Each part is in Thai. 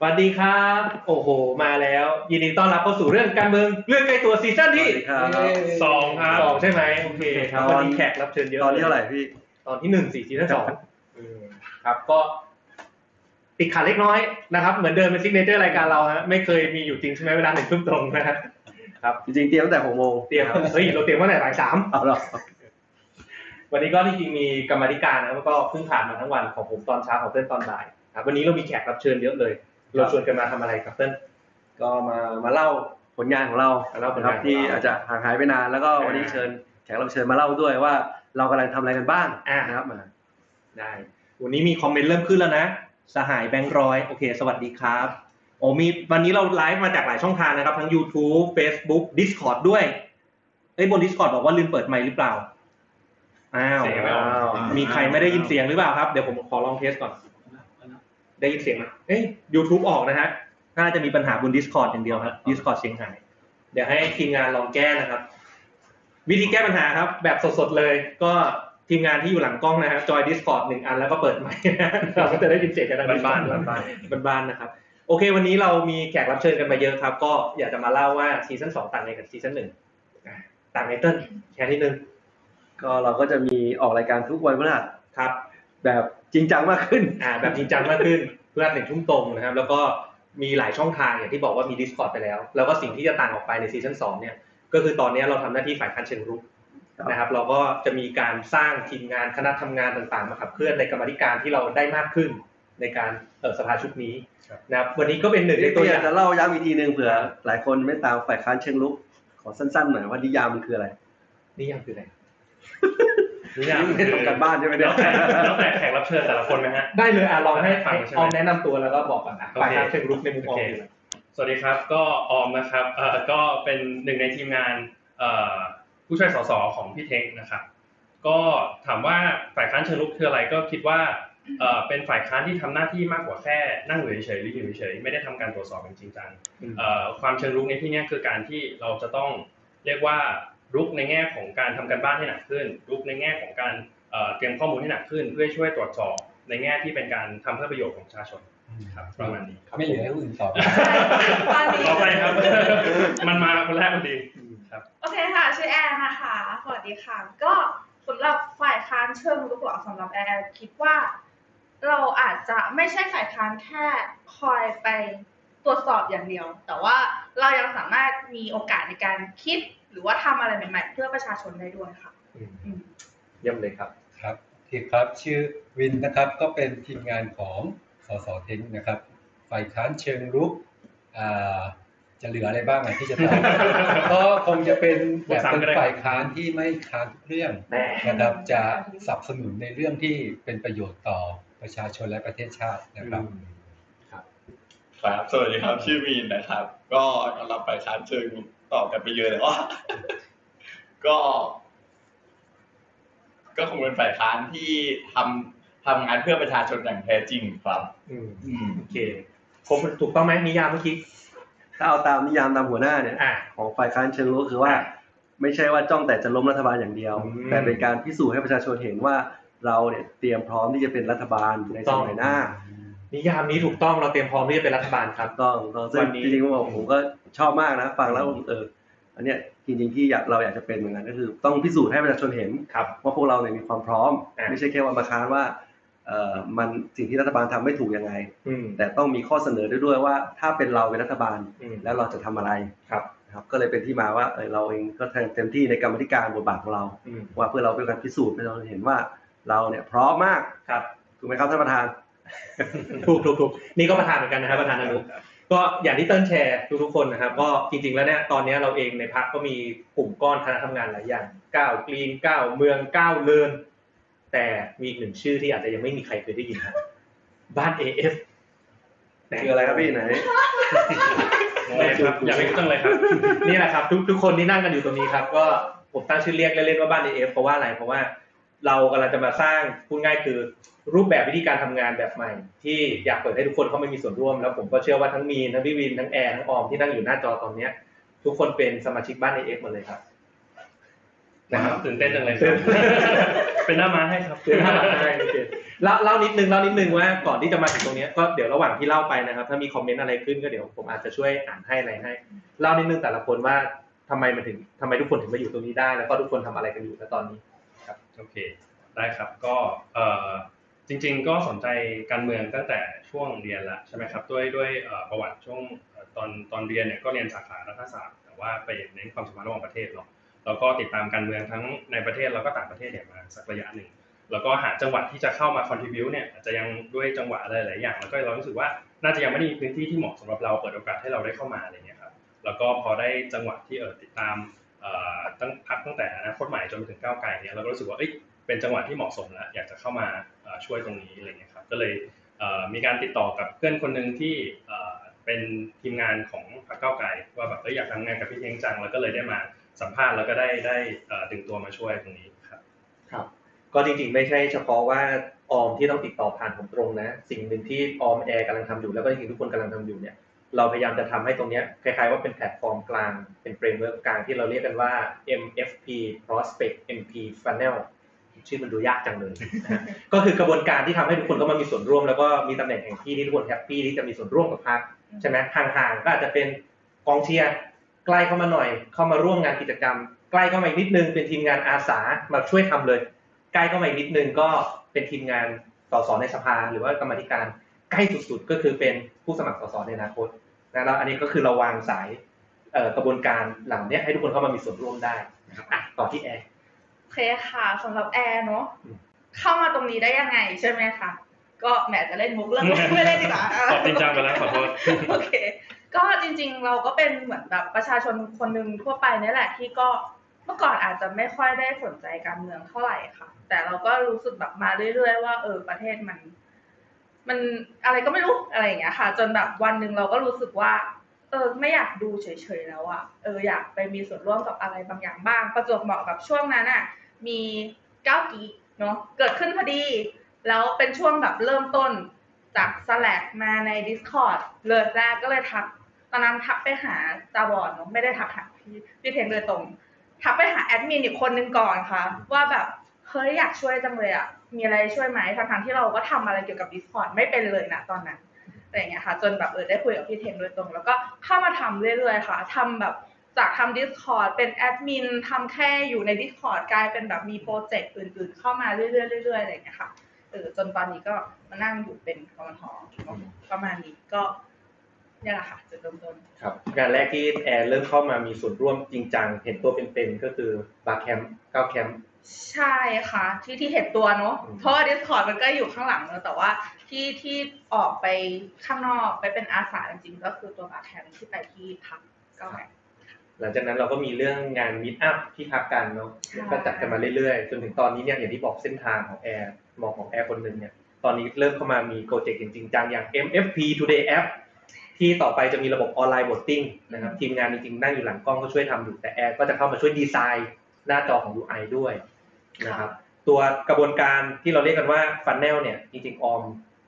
สวัสดีครับ โอ้โห มาแล้ว ยินดีต้อนรับเข้าสู่เรื่องการเมืองเรื่องใกล้ตัวซีซั่นที่สวัสดีครับเย้สองครับสองใช่ไหมโอเคครับตอนวันนี้แขกรับเชิญเยอะตอนที่เท่าไหร่พี่ ตอนที่หนึ่งสี่ซีซั่นสองอืมครับก็ติดขัดเล็กน้อยนะครับ เหมือนเดิมเป็น signature รายการเราฮะไม่เคยมีอยู่จริงใช่ไหมเวลาหนึ่งทุ่มตรงนะครับจริงๆเตรียมตั้งแต่หกโมงเตรียมเฮ้ยเราเตรียมว่าไหนบ่ายสามเอาหรอวันนี้ก็ที่จริงมีกรรมาธิการนะครับแล้วก็เพิ่งผ่านมาทั้งวันของผมตอนเช้าของเต้นตอนบ่ายครับวันนี้เรามีแขกรับเชิญเยอะเลย เราชวนกันมาทำอะไรครับเต้นก็มามาเล่าผลงานของเรามาเล่าผลนะคงานรับของเราที่อาจจะห่างหายไปนานแล้วก็วันนี้อ่าเชิญแขกรับเชิญมาเล่าด้วยว่า เรากำลังทำอะไรกันบ้างอ่านะครับมาได้วันนี้มีคอมเมนต์เริ่มขึ้นแล้วนะ สหายแบงค์ร้อยโอเค สวัสดีครับ โอ้มีวันนี้เราไลฟ์มาจากหลายช่องทางนะครับ ทั้ง YouTube Facebook Discord ด้วยเอ้ยบน Discord บอกว่าลืมเปิดไมค์หรือเปล่าอ้าวเสียงไม่ออกอ้าวมีใครไม่ได้ยินเสียงหรือเปล่าครับ เดี๋ยวผมขอลอง test ก่อน ได้ยินเสียงไหมเอ้ย YouTube ออกนะฮะ น่าจะมีปัญหาบน Discord อย่างเดียวครับ Discord เสียงหาย เดี๋ยวให้ทีมงานลองแก้นะครับ วิธีแก้ปัญหาครับ แบบสดๆเลย ก็ทีมงานที่อยู่หลังกล้องนะฮะจอย Discord หนึ่งอันแล้วก็เปิดไมค์นะเราก็จะได้ยินเสียงกันทางบ้าน Discord ๆบ้านบ้านๆนะครับโอเค วันนี้เรามีแขกรับเชิญกันมาเยอะครับ ก็อยากจะมาเล่าว่าซีซั่นสองต่างไงกับซีซั่นหนึ่งอะต่างไงเติ้ลแชร์นิดนึงก็เราก็จะมีออกรายการทุกวันพฤหัสครับ แบบ จริงจังมากขึ้นอ่าแบบจริงจังมากขึ้นเพื่อนหนึ่งทุ่มตรงนะครับ แล้วก็มีหลายช่องทางอย่างที่บอกว่ามี Discord ไปแล้ว แล้วก็สิ่งที่จะต่างออกไปในซีซั่นสองเนี่ยก็คือตอนนี้เราทำหน้าที่ฝ่ายค้านเชิงรุกครับนะครับเราก็จะมีการสร้างทีมงานคณะทำงานต่างๆมาขับเคลื่อนในกรรมาธิการที่เราได้มากขึ้นในการเอ่อสภาชุดนี้นะครับวันนี้ก็เป็นหนึ่งในตัวพี่ออยาย่ากงจะเล่าย้ำอีกทีหนึ่งเผื่อหลายคนไม่ตามฝ่ายค้านเชิงลุกขอสั้นๆหน่อยว่านิยามมันคืออะไรนี่ยังคืออะไร นี่อย่างไม่ทำการบ้านใช่ไหมเนี่แล้ยวแต่แล้วแต่แขกรับเชิญแต่ละคนไหมฮะ ได้เลยอะลองให้ฟังใช่ไหมออมแนะนำตัวแล้วก็บอกก่อนอะโอเคฝ่ายค้านเชิงรุกในมุมออมโอเคคืออะไรสวัสดีครับ ก็ออมนะครับเอ่อก็เป็นหนึ่งในทีมงานเอ่อผู้ช่วยสสของพี่เทคนะครับ ก็ถามว่าฝ่ายค้านเชิงรุกคืออะไรก็คิดว่าเอ่อเป็นฝ่ายค้านที่ทำหน้าที่มากกว่าแค่นั่งอยู่เฉยๆหรืออยู่เฉยๆไม่ได้ทำการตรวจสอบอย่างจริงจังอืมเอ่อความเชิงรุกในที่เนี้ยคือการที่เราจะต้องเรียกว่า รุกในแง่ของการทำการบ้านให้หนักขึ้น รุกในแง่ของการเอ่อเตรียมข้อมูลให้หนักขึ้น เพื่อช่วยตรวจสอบในแง่ที่เป็นการทำเพื่อประโยชน์ของประชาชนครับประมาณนี้ไม่เหลือให้คนอื่นตอบตอนนี้ต่อไปครับ มันมาคนแรกพอดีครับโอเคค่ะชื่อแอร์นะคะสวัสดีค่ะ ก็สำหรับฝ่ายค้านเชิงรุกหรอสำหรับแอร์คิดว่า เราอาจจะไม่ใช่ฝ่ายค้านแค่คอยไปตรวจสอบอย่างเดียว แต่ว่าเรายังสามารถมีโอกาสในการคิดห รือว่าทำอะไรใหม่ๆ เพื่อประชาชนได้ด้วยค่ะอืมอืมเยี่ยมเลยครับครับทีครับชื่อวินนะครับก็เป็นทีมงานของสสเทงนะครับ ฝ่ายค้านเชิงรุกอ่าจะเหลืออะไรบ้างอะที่จะตอบก็คงจะเป็นแบบเป็นฝ่ายค้านที่ไม่ค้านทุกเรื่องแน่นะครับจะสนับสนุนในเรื่องที่เป็นประโยชน์ต่อประชาชนและประเทศชาตินะครับครับ สวัสดีครับ ชื่อมีนนะครับ ก็กำลังไปค้านเชิง ตอบกันไปเยอะแต่ว่าก็ ก็คงเป็นฝ่ายค้านที่ทำทำงานเพื่อประชาชนอย่างแท้จริงครับอืมอืมโอเคผมถูกต้องไหมนิยามเมื่อกี้ถ้าเอาตามนิยามตามหัวหน้าเนี่ยอะของฝ่ายค้านเชิงลุกคือว่า ไม่ใช่ว่าจ้องแต่จะล้มรัฐบาลอย่างเดียวอืมแต่เป็นการพิสูจน์ให้ประชาชนเห็นว่าเราเนี่ยเตรียมพร้อมที่จะเป็นรัฐบาลในสมัยหน้า นิยามนี้ถูกต้องเราเตรียมพร้อมที่จะเป็นรัฐบาลครับต้องต้องซึ่วังนนี้จริงๆผมบอกผมก็ชอบมากนะฟังแล้วเอออันเนี้ยจริงๆที่อยากเราอยากจะเป็นเหมือนกันก็คือต้องพิสูจน์ให้ประชาชนเห็นครับว่าพวกเราเนี่ยมีความพร้อมอะไม่ใช่แค่ว่ามาค้านว่าเอ่อมันสิ่งที่รัฐบาลทำไม่ถูกยังไงอืมแต่ต้องมีข้อเสนอด้วยด้วยว่า ถ้าเป็นเราเป็นรัฐบาลอืมแล้วเราจะทำอะไรครับนะครับก็เลยเป็นที่มาว่าเออเราเองก็เต็มที่ในกรรมธิการบทบาทของเราอืมว่าเพื่อเราเป็นการพิสูจน์ให้เราเห็นว่าเราเนี่ยพร้อมมากครับถูกไหมครับท่านประธาน ถูกถูกถูกนี่ก็ประธานเหมือนกันนะครับประธานอนุก็อย่างที่เติ้ลแชร์ทุกๆคนนะครับก็จริงๆแล้วเนี่ยตอนนี้เราเองในพักก็มีกลุ่มก้อนคณะทำงานหลายอย่างก้าวกรีนก้าวเมืองก้าวเลินแต่มีอีกหนึ่งชื่อที่อาจจะยังไม่มีใครเคยได้ยินครับบ้าน AF คืออะไรครับพี่ไหนเลยครับอยากให้ตั้งเลยครับนี่แหละครับ ทุกทุกคนที่นั่งกันอยู่ตรงนี้ครับ ก็ผมตั้งชื่อเรียกเล่นๆว่าบ้าน AF เพราะว่าอะไรเพราะว่า เรากำลังจะมาสร้างพูดง่ายคือรูปแบบวิธีการทำงานแบบใหม่ ที่อยากเปิดให้ทุกคนเข้ามามีส่วนร่วม แล้วผมก็เชื่อว่าทั้งมีนทั้งพี่วินทั้งแอร์ทั้งออมที่นั่งอยู่หน้าจอตอนเนี้ย ทุกคนเป็นสมาชิกบ้าน AF หมดเลยครับนะครับตื่นเต้นจังเลยครับเป็นหน้าม้าให้ครับเดี๋ยวใช่โอเคเล่าเล่านิดนึงเล่านิดนึงว่าก่อนที่จะมาถึงตรงเนี้ยก็เดี๋ยวระหว่างที่เล่าไปนะครับ ถ้ามีคอมเมนต์อะไรขึ้นก็เดี๋ยวผมอาจจะช่วยอ่านให้อะไรให้เล่านิดนึงแต่ละคนว่าทำไมมันถึงทำไมทุกคนถึงมาอยู่ตรงนี้ได้ แล้วก็ทุกคนทำอะไรกันอยู่ณตอนนี้ โอเค ได้ครับก็เอ่อจริง ๆ ก็สนใจการเมืองตั้งแต่ช่วงเรียนละใช่ไหมครับด้วยด้วยประวัติช่วงตอนตอนเรียนเนี่ยก็เรียนสาขารัฐศาสตร์แต่ว่าไปเน้นความสัมพันธ์ระหว่างประเทศเนาะแล้วก็ติดตามการเมืองทั้งในประเทศแล้วก็ต่างประเทศเนี่ยมาสักระยะหนึ่งแล้วก็หาจังหวัดที่จะเข้ามา contribu เนี่ยอาจจะยังด้วยจังหวะอะไรหลายอย่าง แล้วก็เรารู้สึกว่าน่าจะยังไม่ได้มีพื้นที่ที่เหมาะสำหรับเราเปิดโอกาสให้เราได้เข้ามาอะไรเงี้ยครับแล้วก็พอได้จังหวะที่เออติดตาม ตั้งพักตั้งแต่อนาคตใหม่จนไปถึงก้าวไกลเนี่ยเราก็รู้สึกว่าเอ้ยเป็นจังหวะที่เหมาะสมแล้วอยากจะเข้ามาช่วยตรงนี้อะไรเงี้ยครับก็เลยมีการติดต่อกับเพื่อนคนหนึ่งที่เป็นทีมงานของพรรคก้าวไกลว่าแบบเอ้ยอยากทำงานกับพี่เท้งจังแล้วก็เลยได้มาสัมภาษณ์แล้วก็ได้ได้ดึงตัวมาช่วยตรงนี้ครับครับ ก็จริงๆไม่ใช่เฉพาะว่าออมที่ต้องติดต่อผ่านผมตรงนะ สิ่งหนึ่งที่ออมแอร์กำลังทำอยู่แล้วก็จริงทุกคนกำลังทำอยู่เนี่ย เราพยายามจะทำให้ตรงเนี้ยคล้ายๆว่าเป็นแพลตฟอร์มกลางเป็น framework กลางที่เราเรียกกันว่า MFP Prospect MFP Funnel ชื่อมันดูยากจังเลยนะฮะก็คือกระบวนการที่ทำให้ทุกคนก็มามีส่วนร่วม แล้วก็มีตำแหน่งแห่งที่ที่ทุกคน happy ที่จะมีส่วนร่วมกับพรรคใช่ไหมห่างๆก็อาจจะเป็นกองเชียร์ใกล้เข้ามาหน่อย เข้ามาร่วมงานกิจกรรม ใกล้เข้ามาอีกนิดนึงเป็นทีมงานอาสามาช่วยทำเลย ใกล้เข้ามาอีกนิดนึงก็เป็นทีมงานสสในสภาหรือว่ากรรมาธิการใกล้สุดๆก็คือเป็น ผู้สมัครสสในอนาคตนะแล้วอันนี้ก็คือเราวางสายเอ่อกระบวนการเหล่านี้ให้ทุกคนเข้ามามีส่วนร่วมได้นะครับอะต่อที่แอร์โอเคค่ะสำหรับแอร์เนาะอืมเข้ามาตรงนี้ได้ยังไงใช่ไหมคะก็แหมจะเล่นมุกเรื่องไม่เล่นดีกว่าตอบจริงจังไปแล้วขอโทษโอเค ก็จริง ๆ เราก็เป็นเหมือนแบบประชาชนคนหนึ่งทั่วไปนี่แหละที่ก็เมื่อก่อนอาจจะไม่ค่อยได้สนใจการเมืองเท่าไหร่ค่ะ แต่เราก็รู้สึกแบบมาเรื่อยๆว่าเออประเทศมัน มันอะไรก็ไม่รู้อะไรอย่างเงี้ยค่ะ จนแบบวันหนึ่งเราก็รู้สึกว่า เออไม่อยากดูเฉยๆแล้วอะเอออยากไปมีส่วนร่วมกับอะไรบางอย่างบ้าง ประจวบเหมาะกับช่วงนั้นอะมีก้าวกีเนาะเกิดขึ้นพอดี แล้วเป็นช่วงแบบเริ่มต้นจาก Slack มาใน Discord เลยแรกก็เลยทักตอนนั้นทักไปหาตาบอดเนาะไม่ได้ทักหาพี่พี่เทงโดยตรงทักไปหาแอดมินอีกคนนึงก่อนค่ะ ว่าแบบเฮ้ยอยากช่วยจังเลยอะ มีอะไรช่วยไหมทั้งๆที่เราก็ทำอะไรเกี่ยวกับ Discord ไม่เป็นเลยนะตอนนั้นอะไรอย่างเงี้ยค่ะ จนแบบเออได้คุยกับพี่เทงโดยตรง แล้วก็เข้ามาทำเรื่อยๆค่ะทำแบบจากทำ Discord เป็นแอดมินทำแค่อยู่ใน Discord กลายเป็นแบบมีโปรเจกต์อื่น ๆ เข้ามาเรื่อยๆเรื่อยๆอะไรอย่างเงี้ยค่ะเออจนตอนนี้ก็มานั่งอยู่เป็นกมทประมาณนี้ก็เนี่ยแหละค่ะจุดเริ่มต้นครับงานแรกที่แอร์เริ่มเข้ามามีส่วนร่วมจริงจังเห็นตัวเป็นๆก็คือบาร์แคมป์ก้าแคมป์ ใช่ค่ะ ที่ที่เห็นตัวเนอะอืมเพราะว่า Discord มันก็อยู่ข้างหลังเนอะแต่ว่าที่ที่ออกไปข้างนอกไปเป็นอาสาจริงๆก็คือตัว bartender ที่ไปที่พรรคก็แบบหลังจากนั้นเราก็มีเรื่องงาน meetup ที่พรรคกันเนาะใช่ก็จัดกันมาเรื่อยๆ จนถึงตอนนี้เนี่ยอย่างที่บอกเส้นทางของแอร์มองของแอร์คนหนึ่งเนี่ยตอนนี้เริ่มเข้ามามีโปรเจกต์จริงๆจังอย่าง MFP Today App ที่ต่อไปจะมีระบบออนไลน์ voting นะครับทีมงานจริงๆนั่งอยู่หลังกล้องก็ช่วยทำอยู่แต่แอร์ก็จะเข้ามาช่วยดีไซน์หน้าจอของ UI ด้วย นะครับตัวกระบวนการที่เราเรียกกันว่า funnel เนี่ยจริงๆออม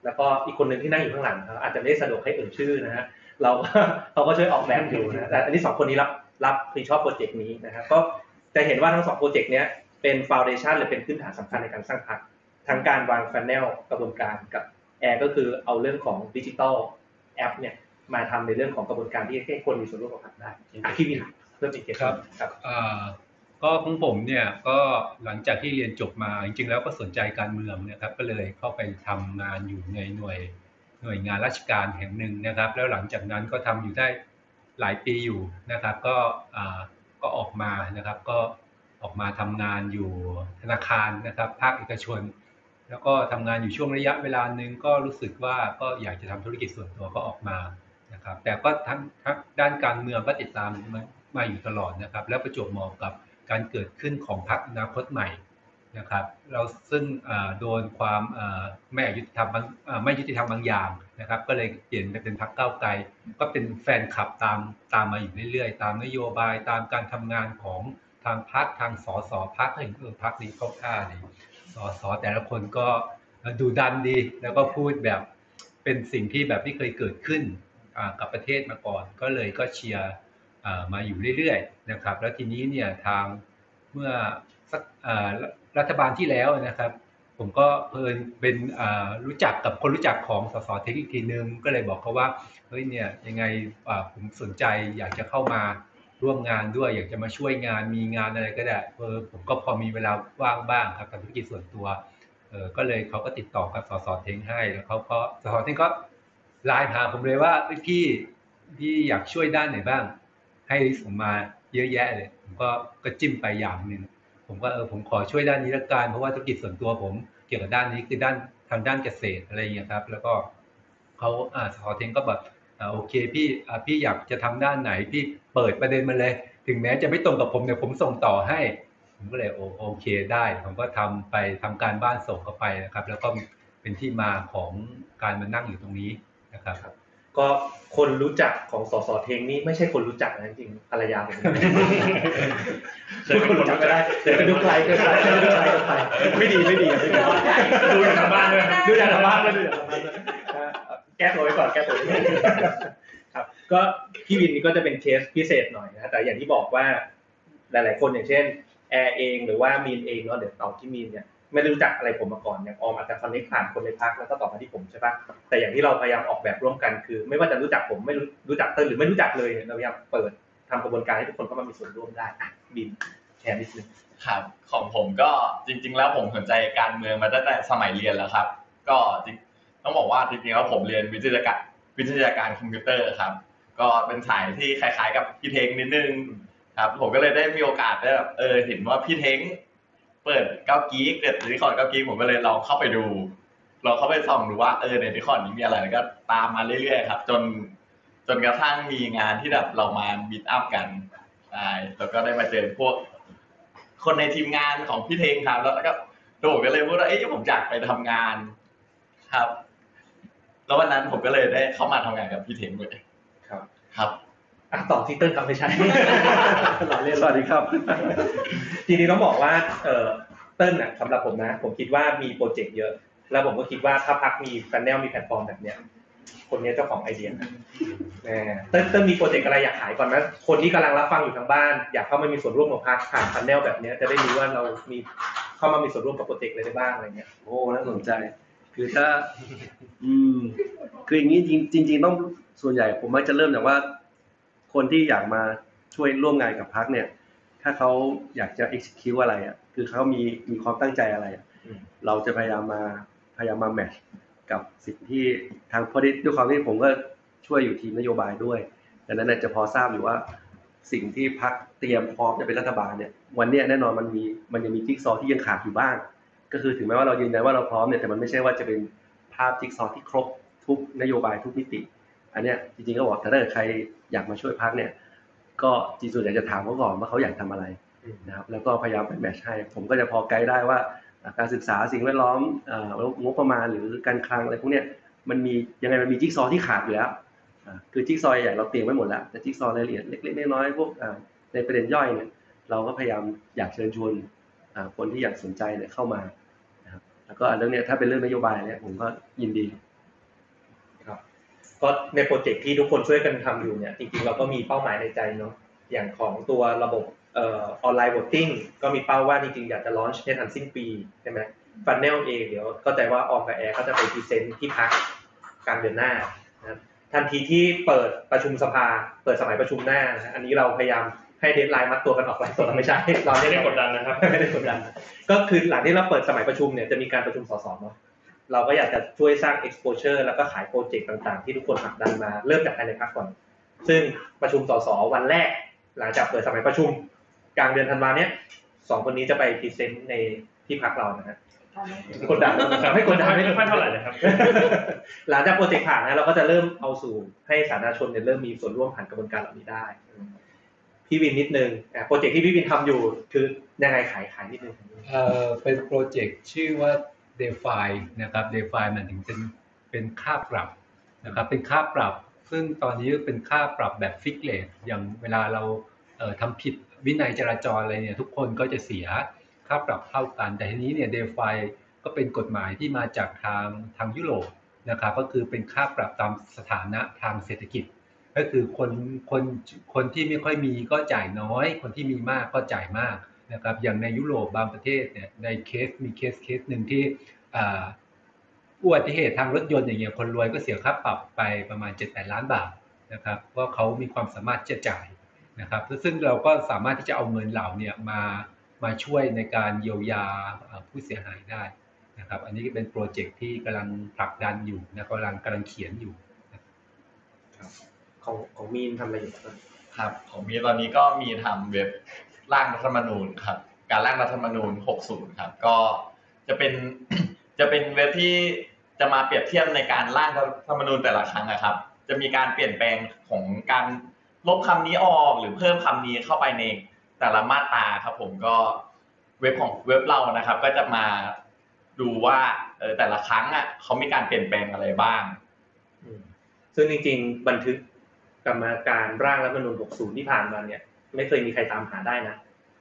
แล้วก็อีกคนหนึ่งที่นั่งอยู่ข้างหลังครับอาจจะไม่ได้สะดวกให้เอ่ยชื่อนะฮะเราก็เขาก็ช่วยออกแบบอยู่นะแต่อันนี้สองคนนี้รับรับผิดชอบโปรเจกต์นี้นะครับก็จะเห็นว่าทั้งสองโปรเจกต์เนี้ยเป็นฟ u n เดชันหรือเป็นพื้นฐานสำคัญในการสร้างพรรคทั้งการวาง funnel กระบวนการกับแอร์ก็คือเอาเรื่องของ digital app เนี่ยมาทำในเรื่องของกระบวนการที่ให้คนมีส่วนร่วมกับพรรคได้อะพี่วินเพิ่มอีกเกครับครับอ่า ก็ของผมเนี่ยก็หลังจากที่เรียนจบมาจริง ๆ แล้วก็สนใจการเมืองนะครับ ก็เลยเข้าไปทำงานอยู่ในหน่วยหน่วยงานราชการแห่งหนึ่งนะครับ แล้วหลังจากนั้นก็ทำอยู่ได้หลายปีอยู่นะครับ ก็อ่าก็ออกมานะครับ ก็ออกมาทำงานอยู่ธนาคารนะครับ ภาคเอกชน แล้วก็ทำงานอยู่ช่วงระยะเวลาหนึ่งก็รู้สึกว่าก็อยากจะทำธุรกิจส่วนตัวก็ออกมานะครับ แต่ก็ทั้งทั้งด้านการเมืองก็ติดตามมามาอยู่ตลอดนะครับ แล้วประจวบเหมาะกับ การเกิดขึ้นของพรรคอนาคตใหม่นะครับ เราซึ่งโดนความไม่ยุติธรรมบางไม่ยุติธรรมบางอย่างนะครับ ก็เลยเปลี่ยนไปเป็นพรรคก้าวไกล ก็เป็นแฟนคลับตามตามมาอยู่เรื่อยๆ ตามนโยบายตามการทำงานของทางพรรคทางสสพรรคเห็นเออพรรคนี้เขาท่าดีสสแต่ละคนก็ดูดันดี แล้วก็พูดแบบเป็นสิ่งที่แบบไม่เคยเกิดขึ้นกับประเทศมาก่อน ก็เลยก็เชียร์ มาอยู่เรื่อยๆนะครับ แล้วทีนี้เนี่ยทางเมื่อสักรัฐบาลที่แล้วนะครับ ผมก็เพลินเป็นรู้จักกับคนรู้จักของสสเทคอีกทีนึงก็เลยบอกเขาว่าเฮ้ยเนี่ยยังไงผมสนใจอยากจะเข้ามาร่วมงานด้วย อยากจะมาช่วยงานมีงานอะไรก็ได้เออผมก็พอมีเวลาว่างบ้างครับกับธุรกิจส่วนตัวเออก็เลยเขาก็ติดต่อกับสสเทงให้แล้วเขาก็สสเทงก็ไลน์หาผมเลยว่าพี่พี่อยากช่วยด้านไหนบ้าง ให้ผมมาเยอะแยะเลย ผมก็ก็จิ้มไปอย่างหนึ่งผมก็เออผมขอช่วยด้านนี้ละกันเพราะว่าธุรกิจส่วนตัวผม เกี่ยวกับด้านนี้คือด้านทางด้านเกษตรอะไรอย่างเงี้ยครับ แล้วก็เขาอ่าสอเทงก็แบบอ่าโอเคพี่อ่าพี่อยากจะทำด้านไหนพี่เปิดประเด็นมาเลย ถึงแม้จะไม่ตรงกับผมเนี่ยผมส่งต่อให้ ผมก็เลยโอโอเคได้ ผมก็ทำไปทำการบ้านส่งเข้าไปนะครับ แล้วก็เป็นที่มาของการมานั่งอยู่ตรงนี้นะครับ ก็คนรู้จักของสสเทงนี่ไม่ใช่คนรู้จักนะจริงๆภรรยาผมพูดคนรู้จักก็ได้เดี๋ยวไปดูไกลเกินไปดูไกลเกินไปไม่ดีไม่ดีไม่ดีดูจากทางบ้านด้วยดูจากทางบ้านด้วยดูจากทางบ้านด้วยอะแก้ตัวไว้ก่อนแก้ตัวไว้ก่อนครับ ก็พี่วินนี่ก็จะเป็นเคสพิเศษหน่อยนะแต่อย่างที่บอกว่า หลาย ๆ คนอย่างเช่นแอร์เองหรือว่ามีนเองเนาะเดี๋ยวตอบที่มีนเนี่ยไม่ได้รู้จักอะไรผมมาก่อนอย่างออมอาจจะ connect ผ่านคนในพรรคแล้วก็ตอบมาที่ผมใช่ปะ แต่อย่างที่เราพยายามออกแบบร่วมกันคือ ไม่ว่าจะรู้จักผมไม่รู้รู้จักเติ้ลหรือไม่รู้จักเลยเราพยายามเปิดทำกระบวนการให้ทุกคนเข้ามามีส่วนร่วมได้บินแชร์นิดนึงครับของผมก็จริง ๆ แล้วผมสนใจการเมืองมาตั้งแต่สมัยเรียนแล้วครับ ก็ริต้องบอกว่าจริงๆแล้วผมเรียนวิทยาการวิทยาการคอมพิวเตอร์ครับ ก็เป็นสายที่คล้าย ๆ กับพี่เท้งนิดนึงครับ ผมก็เลยได้มีโอกาสได้แบบเออเห็นว่าพี่เท้งเปิดก้าว Geek Discord ก้าว Geek ผมก็เลยลองเข้าไปดู ลองเข้าไปส่องดูว่าเออใน Discord นี้มีอะไรแล้วก็ตามมาเรื่อยๆครับ จนจนกระทั่งมีงานที่แบบเรามา meet up กันใช่แล้วก็ได้มาเจอพวก คนในทีมงานของพี่เท้งครับ แล้วก็โดดก็เลยพูดว่าเอ้ยผมอยากไปทำงานครับ แล้ววันนั้นผมก็เลยได้เข้ามาทำงานกับพี่เท้งเลยครับ ครับอะต่อที่เติ้ลครับไม่ใช่เราเล่นสวัสดีครับทีนี้ต้องบอกว่าเออเติ้ลน่ะสำหรับผมนะ ผมคิดว่ามีโปรเจกต์เยอะ แล้วผมก็คิดว่าถ้าพรรคมี funnel มีแพลตฟอร์มแบบเนี้ยคนนี้เจ้าของไอเดียนะแหมเติ้ลเติ้ลมีโปรเจกต์อะไรอยากขายก่อนนะคนที่กำลังรับฟังอยู่ทางบ้าน อยากเข้ามามีส่วนร่วมกับพรรคผ่าน funnel แบบเนี้ยจะได้รู้ว่าเรามีเข้ามามีส่วนร่วมกับโปรเจกต์อะไรได้บ้างอะไรเงี้ยโอ้น่าสนใจ คือถ้า อืม คืออย่างนี้จริงจริงๆต้องส่วนใหญ่ผมมักจะเริ่มจากว่า คนที่อยากมาช่วยร่วมงานกับพรรคเนี่ย ถ้าเขาอยากจะ execute อะไรอะ คือเขามีมีความตั้งใจอะไรอะอืมเราจะพยายามมา พยายามมาแมทช์กับสิ่งที่ทางพอดีด้วยความที่ผมก็ช่วยอยู่ทีมนโยบายด้วยดังนั้นจะพอทราบอยู่ว่าสิ่งที่พักเตรียมพร้อมจะเป็นรัฐบาลเนี่ยวันนี้แน่นอนมันมีมันยังมีจิ๊กซอที่ยังขาดอยู่บ้าง ก็คือถึงแม้ว่าเรายืนยันว่าเราพร้อมเนี่ยแต่มันไม่ใช่ว่าจะเป็นภาพจิ๊กซอที่ครบทุกนโยบายทุกมิติ อันเนี้ยจริงๆก็บอกแต่ถ้าเกิดใครอยากมาช่วยพักเนี่ย ก็จริงๆส่วนใหญ่จะถามเขาก่อนว่าเขาอยากทำอะไรนะครับแล้วก็พยายามไปแมชให้ ผมก็จะพอไกด์ได้ว่า การศึกษาสิ่งแวดล้อมงบประมาณหรือการคลังอะไรพวกเนี้ยมันมียังไงมันมีจิ๊กซอว์ที่ขาดอยู่แล้วคือจิ๊กซอใหญ่เราเตรียมไว้หมดแล้วแต่จิ๊กซอว์รายละเอียดเล็กๆน้อยๆพวกในประเด็นย่อยเนี่ยเราก็พยายามอยากเชิญชวนคนที่อยากสนใจเนี่ยเข้ามานะครับแล้วก็เรื่องเนี้ยถ้าเป็นเรื่องนโยบายเนี่ยผมก็ยินดีครับก็ในโปรเจกต์ที่ทุกคนช่วยกันทำอยู่เนี่ยจริงๆเราก็มีเป้าหมายในใจเนาะอย่างของตัวระบบ ออนไลน์ voting ก็มีเป้าว่าจริงๆ อยากจะ launch ให้ทันสิ้นปีใช่ไหม funnel เองเดี๋ยวเข้าใจว่าออมกับแอร์ก็จะไปพรีเซนต์ที่พรรคกลางเดือนหน้านะครับทันทีที่เปิดประชุมสภา เปิดสมัยประชุมหน้านะอันนี้เราพยายามให้ deadline มัดตัวกันออกไลฟ์สดไม่ใช่เราไม่ไม่ได้ได้กกดดดัดันนนะครับไม่ได้กดดัน ก็คือหลังที่เราเปิดสมัยประชุมเนี่ยจะมีการประชุมสสเนาะเราก็อยากจะช่วยสร้าง exposure แล้วก็ขายโปรเจกต์ต่างๆ ที่ทุกคนผลักดันมาเริ่มจากภายในพรรคก่อน ซึ่งประชุมสสวันแรก หลังจากเปิดสมัยประชุมก ลางเดือนธันวาเนี้ยสองคนนี้จะไปพรีเซนต์ในที่พรรคเรานะฮะกดดันไม่กดดันไม่ค่อยเท่าไหร่นะครับ หลังจากโปรเจกต์ผ่านนะเราก็จะเริ่มเอาสู่ให้สาธารณชนเนี่ยเริ่มมีส่วนร่วมผ่านกระบวนการเหล่านี้ได้พี่วินนิดนึงอะโปรเจกต์ที่พี่วินทำอยู่คือยังไงขายขายนิดนึงเอ่อเป็นโปรเจกต์ชื่อว่า DeFi นะครับ DeFi มันถึงเป็นเป็นค่าปรับนะครับเป็นค่าปรับ ซึ่งตอนนี้เป็นค่าปรับแบบ fixed rate อย่างเวลาเราเอ่อ ทำผิดวินัยจราจรอะไรเนี่ยทุกคนก็จะเสียค่าปรับเท่ากัน แต่ทีนี้เนี่ย DeFi ก็เป็นกฎหมายที่มาจากทางทางยุโรปนะครับก็คือเป็นค่าปรับตามสถานะทางเศรษฐกิจ ก็คือคนคนคนที่ไม่ค่อยมีก็จ่ายน้อย คนที่มีมากก็จ่ายมากนะครับอย่างในยุโรปบางประเทศเนี่ยในเคสมีเคสเคสหนึ่งที่อุบัติเหตุทางรถยนต์อย่างเงี้ยคนรวยก็เสียค่าปรับไปประมาณ7 8ล้านบาทนะครับเพราเขามีความสามารถจะจ่าย นะครับซึ่งเราก็สามารถที่จะเอาเงินเหล่าเนี่ยมามาช่วยในการเยียวยาอ่าผู้เสียหายได้นะครับอันนี้ก็เป็นโปรเจกต์ที่กำลังผลักดันอยู่นะกำลังกำลังเขียนอยู่ของของมีนทำอะไรอยู่ครับครับของมีตอนนี้ก็มีทำเว็บร่างรัฐธรรมนูญครับการร่างรัฐธรรมนูญ 60 ครับ ก็จะเป็นจะเป็นเว็บที่จะมาเปรียบเทียบในการร่างรัฐธรรมนูญแต่ละครั้งนะครับ จะมีการเปลี่ยนแปลงของการ ลบคำนี้ออกหรือเพิ่มคำนี้เข้าไปในแต่ละมาตราครับ ผมก็เว็บของเว็บเรานะครับ ก็จะมาดูว่าเออแต่ละครั้งอะเขามีการเปลี่ยนแปลงอะไรบ้าง ซึ่งจริง ๆ บันทึกกรรมาการร่างรัฐธรรมนูญ60 ที่ผ่านมาเนี่ย ไม่เคยมีใครตามหาได้นะ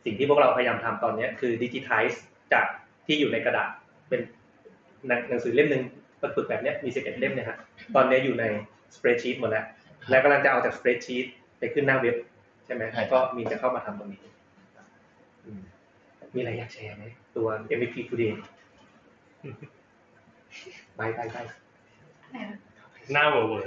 สิ่งที่พวกเราพยายามทำตอนเนี้ยคือ digitize จากที่อยู่ในกระดาษเป็นหนังหนังสือเล่มหนึ่งปึกแบบเนี้ยมี 11 เล่มเนี่ยฮะตอนนี้อยู่ใน spreadsheet หมดแล้ว และกำลังจะเอาจาก spreadsheet ไปขึ้นหน้าเว็บ ใช่ไหมใช่ครับก็มีนจะเข้ามาทำตรงนี้อืมมีอะไรอยากแชร์ไหมตัว MVP Today ไปไปไปหน้าเวอร์เวอร์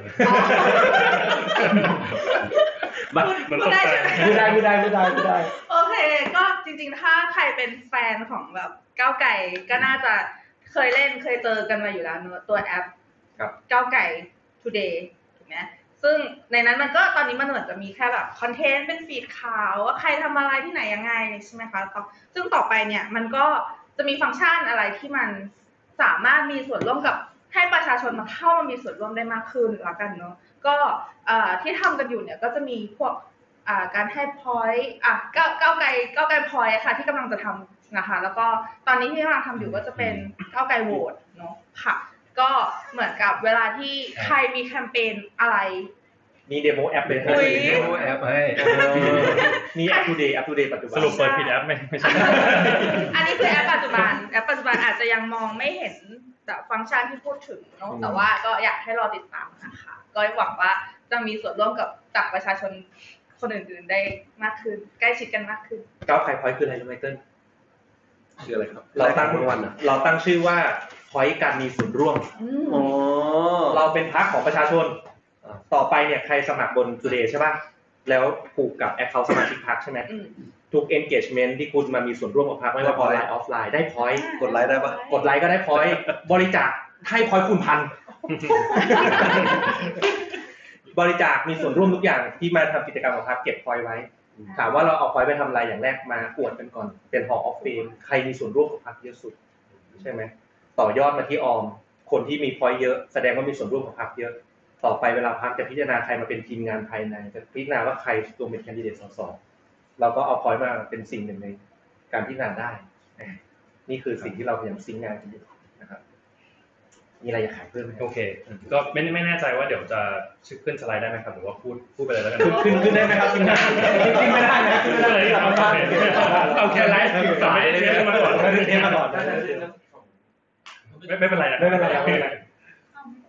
มามันตกใจพูดได้พูดได้พูดได้พูดได้ โอเค ก็จริงๆ ถ้าใครเป็นแฟนของแบบก้าวไก่ก็น่าจะเคยเล่นเคยเจอกันมาอยู่แล้วเนอะตัวแอปครับก้าวไก่ today ถูกไหม ซึ่งในนั้นมันก็ตอนนี้มันเหมือนจะมีแค่แบบคอนเทนต์เป็นฟีดข่าวว่าใครทำอะไรที่ไหนยังไงใช่ไหมคะต่อซึ่งต่อไปเนี่ยมันก็จะมีฟังก์ชันอะไรที่มันสามารถมีส่วนร่วมกับให้ประชาชนมาเข้ามามีส่วนร่วมได้มากขึ้นละกันเนาะก็ที่ทำกันอยู่เนี่ยก็จะมีพวกการให้ point อะก้าวก้าวไกลก้าวไกล point ค่ะที่กำลังจะทำนะคะ แล้วก็ตอนนี้ที่กำลังทำอยู่ก็จะเป็นก้าวไกลโหวตเนาะค่ะ ก็เหมือนกับเวลาที่ใครมีแคมเปญอะไร มี demo แอปเลยนะอุ๊ย demo แอปให้ มีแอป Today แอป Today ปัจจุบันสรุปเปิดผิดแอปไหมไม่ใช่ อันนี้คือแอปปัจจุบันแอปปัจจุบันอาจจะยังมองไม่เห็นแบบฟังก์ชันที่พูดถึงเนาะแต่ว่าก็อยากให้รอติดตามนะคะก็หวังว่าจะมีส่วนร่วมกับจากประชาชนคนอื่นๆได้มากขึ้น ใกล้ชิดกันมากขึ้น ก้าวไกล point คืออะไรรู้ไหมเติ้ลคืออะไรครับ เราตั้งรางวัลอะเราตั้งชื่อว่า พอยการมีส่วนร่วมอืมอ๋อเราเป็นพรรคของประชาชน ต่อไปเนี่ยใครสมัครบน Today ใช่ป่ะ แล้วผูกกับ account สมาชิกพรรคใช่ไหมอืมทุก engagement ที่คุณมามีส่วนร่วมกับพรรคไม่ว่าออนไลน์ออฟไลน์ได้พอยกดไลค์ได้ปะกดไลค์ก็ได้พอยบริจาคให้พอยคูณพัน บริจาคมีส่วนร่วมทุกอย่างที่มาทำกิจกรรมของพักเก็บพอยไว้ ถามว่าเราเอาพอยไปทำอะไรอย่างแรกมาอวดกันก่อน เป็น Hall of Fame ใครมีส่วนร่วมกับพักเยอะสุด ใช่ไหม ต่อยอดมาที่ออม คนที่มีพอยเยอะแสดงว่ามีส่วนร่วมกับพักเยอะ ต่อไปเวลาพักจะพิจารณาใครมาเป็นทีมงานภายในจะพิจารณาว่าใครตัวเป็นแคนดิเดตสสเราก็เอาพอยมาเป็นสิ่งหนึ่งในการพิจารณาได้อะนี่คือสิ่งที่เราพยายามซิงค์งานกันอยู่นะครับมีอะไรอยากขายเพิ่มไหมโอเค ก็ไม่ไม่แน่ใจว่าเดี๋ยวจะขึ้นสไลด์ได้ไหมครับหรือว่าพูดพูดไปเลยแล้วกันขึ้นขึ้นขึ้นได้ไหมครับทีมงานขึ้นไม่ได้นะขึ้นไม่ได้เราเอาเอาแค่ไลฟ์สายเลยมาก่อนไม่ได้เทมาก่อน ไม่ไม่เป็นไรนะไม่เป็นไรไม่เป็นไร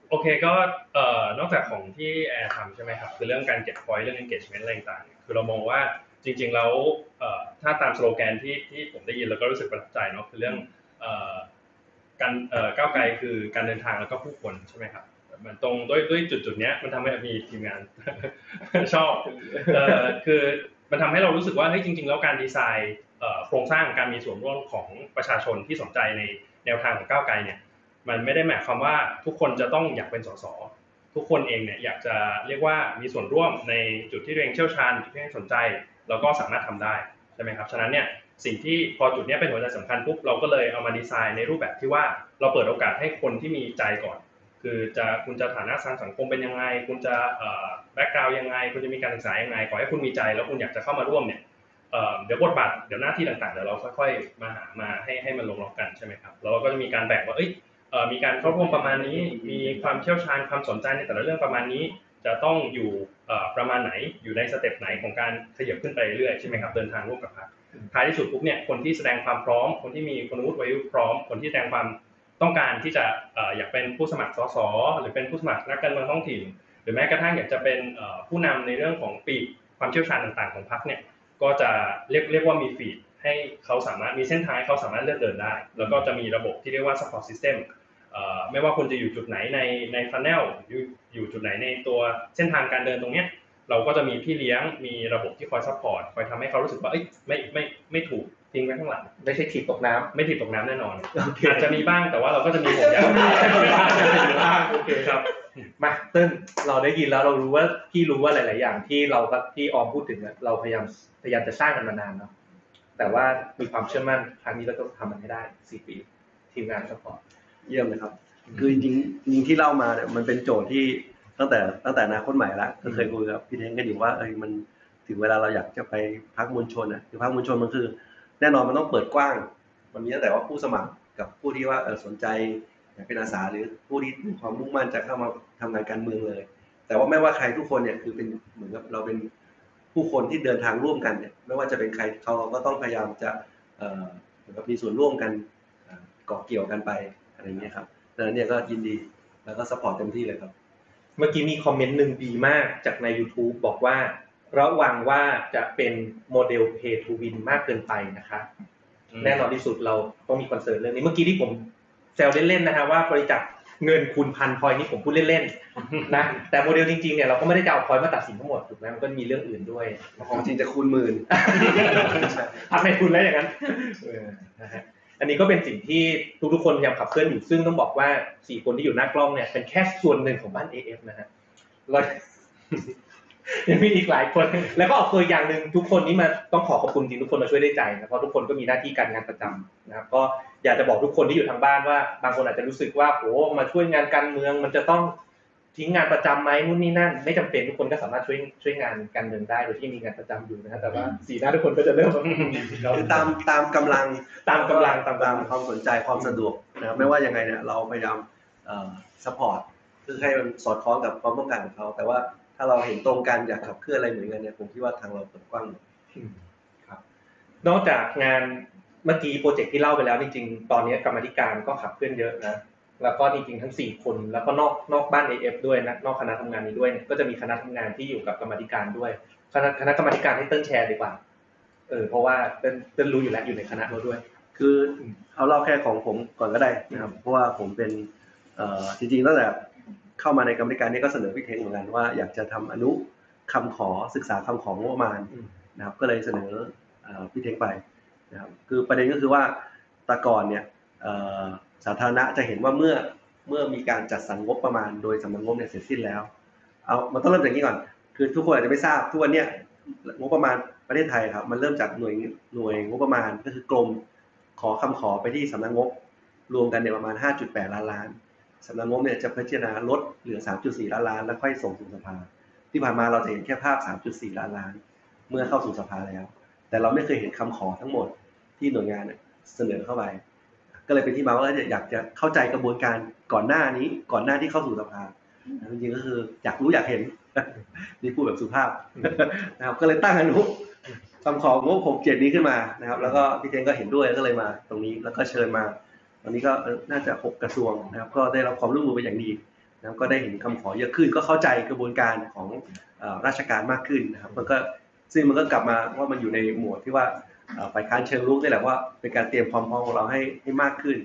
โอเคก็เอ่อนอกจากของที่แอร์ทำใช่ไหมครับคือเรื่องการเก็บ point เรื่อง engagement อะไรต่างๆคือเรามองว่าจริง ๆ แล้วเอ่อถ้าตามสโลแกนที่ที่ผมได้ยินแล้วก็รู้สึกประทับใจเนาะคือเรื่องเอ่อการเอ่อก้าวไกลคือการเดินทางแล้วก็ผู้คนใช่ไหมครับมันตรงด้วยด้วยจุดจุดๆเนี้ยมันทำให้มีทีมงานชอบเอ่อคือมันทำให้เรารู้สึกว่าเฮ้ยจริง ๆ แล้วการดีไซน์เอ่อโครงสร้างการมีส่วนร่วมของประชาชนที่สนใจในแนวทางของก้าวไกลเนี่ย มันไม่ได้หมายความว่าทุกคนจะต้องอยากเป็นสสทุกคนเองเนี่ยอยากจะเรียกว่ามีส่วนร่วมในจุดที่ตัวเองเชี่ยวชาญจุดที่ตัวเองสนใจ แล้วก็สามารถทำได้ใช่ไหมครับฉะนั้นเนี่ยสิ่งที่พอจุดนี้เป็นหัวใจสำคัญปุ๊บเราก็เลยเอามาดีไซน์ในรูปแบบที่ว่าเราเปิดโอกาสให้คนที่มีใจก่อน คือจะคุณจะฐานะทางสังคมเป็นยังไง คุณจะแบ็กกราวยังไง คุณจะมีการศึกษายังไงขอให้คุณมีใจแล้วคุณอยากจะเข้ามาร่วมเนี่ยเดี๋ยวบทบาทเดี๋ยวหน้าที่ต่างๆเดี๋ยวเราค่อย ๆ มาหามาให้ให้มันลงล็อกกันใช่ไหมครับแล้วเราก็จะมีการแบ่งว่าเอ้ย มีการเข้าร่วมประมาณนี้ มีความเชี่ยวชาญความสนใจในแต่ละเรื่องประมาณนี้ จะต้องอยู่ประมาณไหนอยู่ในสเต็ปไหนของการขยับขึ้นไปเรื่อยใช่ไหมครับเดินทางร่วมกับพรรคท้ายที่สุดปุ๊บเนี่ยคนที่แสดงความพร้อม คนที่มีคุณวุฒิวัยวุฒิพร้อม คนที่แสดงความต้องการที่จะอยากเป็นผู้สมัครสสหรือเป็นผู้สมัครนักการเมืองท้องถิ่น หรือแม้กระทั่งอยากจะเป็นผู้นำในเรื่องของปีกความเชี่ยวชาญต่างๆของพรรคเนี่ยก็จะเรียกเรียกว่ามีฟีดให้เขาสามารถมีเส้นทางให้เขาสามารถเลือกเดินได้ แล้วก็จะมีระบบที่เรียกว่า support system ไม่ว่าคุณจะอยู่จุดไหนในใน funnel อยู่อยู่จุดไหนในตัวเส้นทางการเดินตรงเนี้ยเราก็จะมีพี่เลี้ยงมีระบบที่คอย support คอยทำให้เขารู้สึกว่าเอ้ยไม่ไม่ไม่ถูกทิ้งไว้ข้างหลังไม่ใช่ถีบตกน้ำไม่ถีบตกน้ำแน่นอนโอเคอาจจะมีบ้างแต่ว่าเราก็จะมีห่วงยางมีบ้างมีบ้างโอเคครับมาเติ้ลเราได้ยินแล้วเรารู้ว่าพี่รู้ว่าหลาย ๆ อย่างที่เราที่ออมพูดถึงอะเราพยายามพยายามจะสร้างกันมานานเนาะแต่ว่ามีความเชื่อมั่นครั้งนี้เราต้องทำมันให้ได้สี่ปีทีมงานสปอร์ต เยี่ยมเลยครับ คือจริงๆจริงๆที่เล่ามาเนี่ยมันเป็นโจทย์ที่ตั้งแต่ตั้งแต่อนาคตใหม่ละก็เคยคุยกับพี่เท้งกันอยู่ว่าเออมันถึงเวลาเราอยากจะไปพักมวลชนอะคือพักมวลชนมันคือ แน่นอนมันต้องเปิดกว้าง มันมีตั้งแต่ว่าผู้สมัครกับผู้ที่ว่าเออสนใจอยากเป็นอาสาหรือผู้ที่มีความมุ่งมั่นจะเข้ามาทำงานการเมืองเลย แต่ว่าไม่ว่าใครทุกคนเนี่ยคือเป็นเหมือนกับเราเป็นผู้คนที่เดินทางร่วมกันเนี่ยไม่ว่าจะเป็นใครเขาก็ต้องพยายามจะเอ่อเหมือนกับมีส่วนร่วมกันเอ่อเกาะเกี่ยวกันไป อะไรอย่างเงี้ยครับดังนั้นเนี่ยก็ยินดีแล้วก็ support เต็มที่เลยครับ เมื่อกี้มีคอมเมนต์หนึ่งดีมากจากใน YouTube บอกว่าระวังว่าจะเป็นโมเดล pay to win มากเกินไปนะคะ แน่นอนที่สุดเราต้องมี concern เรื่องนี้เมื่อกี้ที่ผมแซวเล่นๆนะฮะว่าบริจาคเงินคูณพันพอยนี่ผมพูดเล่นๆนะแต่โมเดลจริงๆเนี่ยเราก็ไม่ได้จะเอาพอยมาตัดสินทั้งหมดถูกไหมมันก็มีเรื่องอื่นด้วยของจริงจะคูณหมื่นพักในคุณแล้วอย่างนั้นเอันนี้ก็เป็นสิ่งที่ทุกๆคนพยายามขับเคลื่อนอยู่ซึ่งต้องบอกว่าสี่คนที่อยู่หน้ากล้องเนี่ยเป็นแค่ส่วนหนึ่งของบ้าน AF นะฮะเรายังมีอีกหลายคน แล้วก็เอาตัวอย่างหนึ่งทุกคนนี้มาต้องขอขอบคุณจริงทุกคนมาช่วยได้ใจนะเพราะทุกคนก็มีหน้าที่การงานประจำนะครับ ก็อยากจะบอกทุกคนที่อยู่ทางบ้านว่า บางคนอาจจะรู้สึกว่าโหมาช่วยงานการเมืองมันจะต้อง ทิ้งงานประจำไหมนู่นนี่นั่น ไม่จำเป็นทุกคนก็สามารถช่วยช่วยงานการเมืองได้โดยที่มีงานประจำอยู่นะฮะแต่ว่าสีหน้าทุกคนก็จะเริ่มคือตามตามกำลังตามกำลังตามตามกำลังความสนใจความสะดวกนะครับไม่ว่ายังไงเนี่ยเราพยายามสปอร์ตคือให้มันสอดคล้องกับความต้องการของเขาแต่ว่าถ้าเราเห็นตรงกันอยากขับเคลื่อนอะไรเหมือนกันเนี่ยผมคิดว่าทางเราเปิดกว้างหมดครับ นอกจากงานเมื่อกี้โปรเจกต์ที่เล่าไปแล้วจริงๆตอนนี้กรรมาธิการก็ขับเคลื่อนเยอะนะ แล้วก็จริงๆทั้งสี่คน แล้วก็นอกนอกบ้าน AF ด้วยนะนอกคณะทำงานนี้ด้วยเนี่ยก็จะมีคณะทำงานที่อยู่กับกรรมาธิการด้วย คณะคณะกรรมาธิการให้เติ้ลแชร์ดีกว่าเออเพราะว่าเติ้ลเติ้ลรู้อยู่แล้วอยู่ในคณะเราด้วย คือเอาเล่าแค่ของผมก่อนก็ได้นะครับเพราะว่าผมเป็นเอ่อจริงๆตั้งแต่เข้ามาในกรรมธิการนี้ก็เสนอพี่เทงเหมือนกันว่าอยากจะทำอนุคำขอศึกษาคำของงบประมาณอืมนะครับก็เลยเสนอเอ่อพี่เทงไปนะครับคือประเด็นก็คือว่าแตะก่อนเนี่ยเอ่อ สาธารณะจะเห็นว่าเมื่อเมื่อมีการจัดสรรงบประมาณโดยสำนักงบเนี่ยเสร็จสิ้นแล้ว เอามันต้องเริ่มจากนี้ก่อน คือทุกคนอาจจะไม่ทราบทุกวันเนี้ยงบประมาณประเทศไทยครับมันเริ่มจากหน่วยหน่วยงบประมาณก็คือกรมขอคำขอไปที่สำนักงบรวมกันเนี่ยประมาณ 5.8 ล้านล้านสำนักงบเนี่ยจะพิจารณาลดเหลือ 3.4 ล้านล้านแล้วค่อยส่งสู่สภา ที่ผ่านมาเราจะเห็นแค่ภาพ 3.4 ล้านล้าน เมื่อเข้าสู่สภาแล้ว แต่เราไม่เคยเห็นคำขอทั้งหมดที่หน่วยงานเสนอเข้าไป ก็เลยเป็นที่มาว่าอยากจะเข้าใจกระบวนการก่อนหน้านี้ ก่อนหน้าที่เข้าสู่สภาจริงๆก็คือ อยากรู้อยากเห็นนี่พูดแบบสุภาพนะครับ ก็เลยตั้งอนุคำของงบหกเจ็ดนี้ขึ้นมานะครับ แล้วก็พี่เทงก็เห็นด้วยก็เลยมา ตรงนี้แล้วก็เชิญมาตอนนี้ก็น่าจะหกกระทรวงนะครับ ก็ได้รับความร่วมมือเป็นอย่างดีนะครับก็ได้เห็นคำขอเยอะขึ้น ก็เข้าใจกระบวนการของราชการมากขึ้นนะครับ มันก็ซึ่งมันก็กลับมาว่ามันอยู่ในหมวดที่ว่า ฝ่ายค้านเชิงรุกนี่แหละว่า เป็นการเตรียมความพร้อมของเราให้ให้มากขึ้น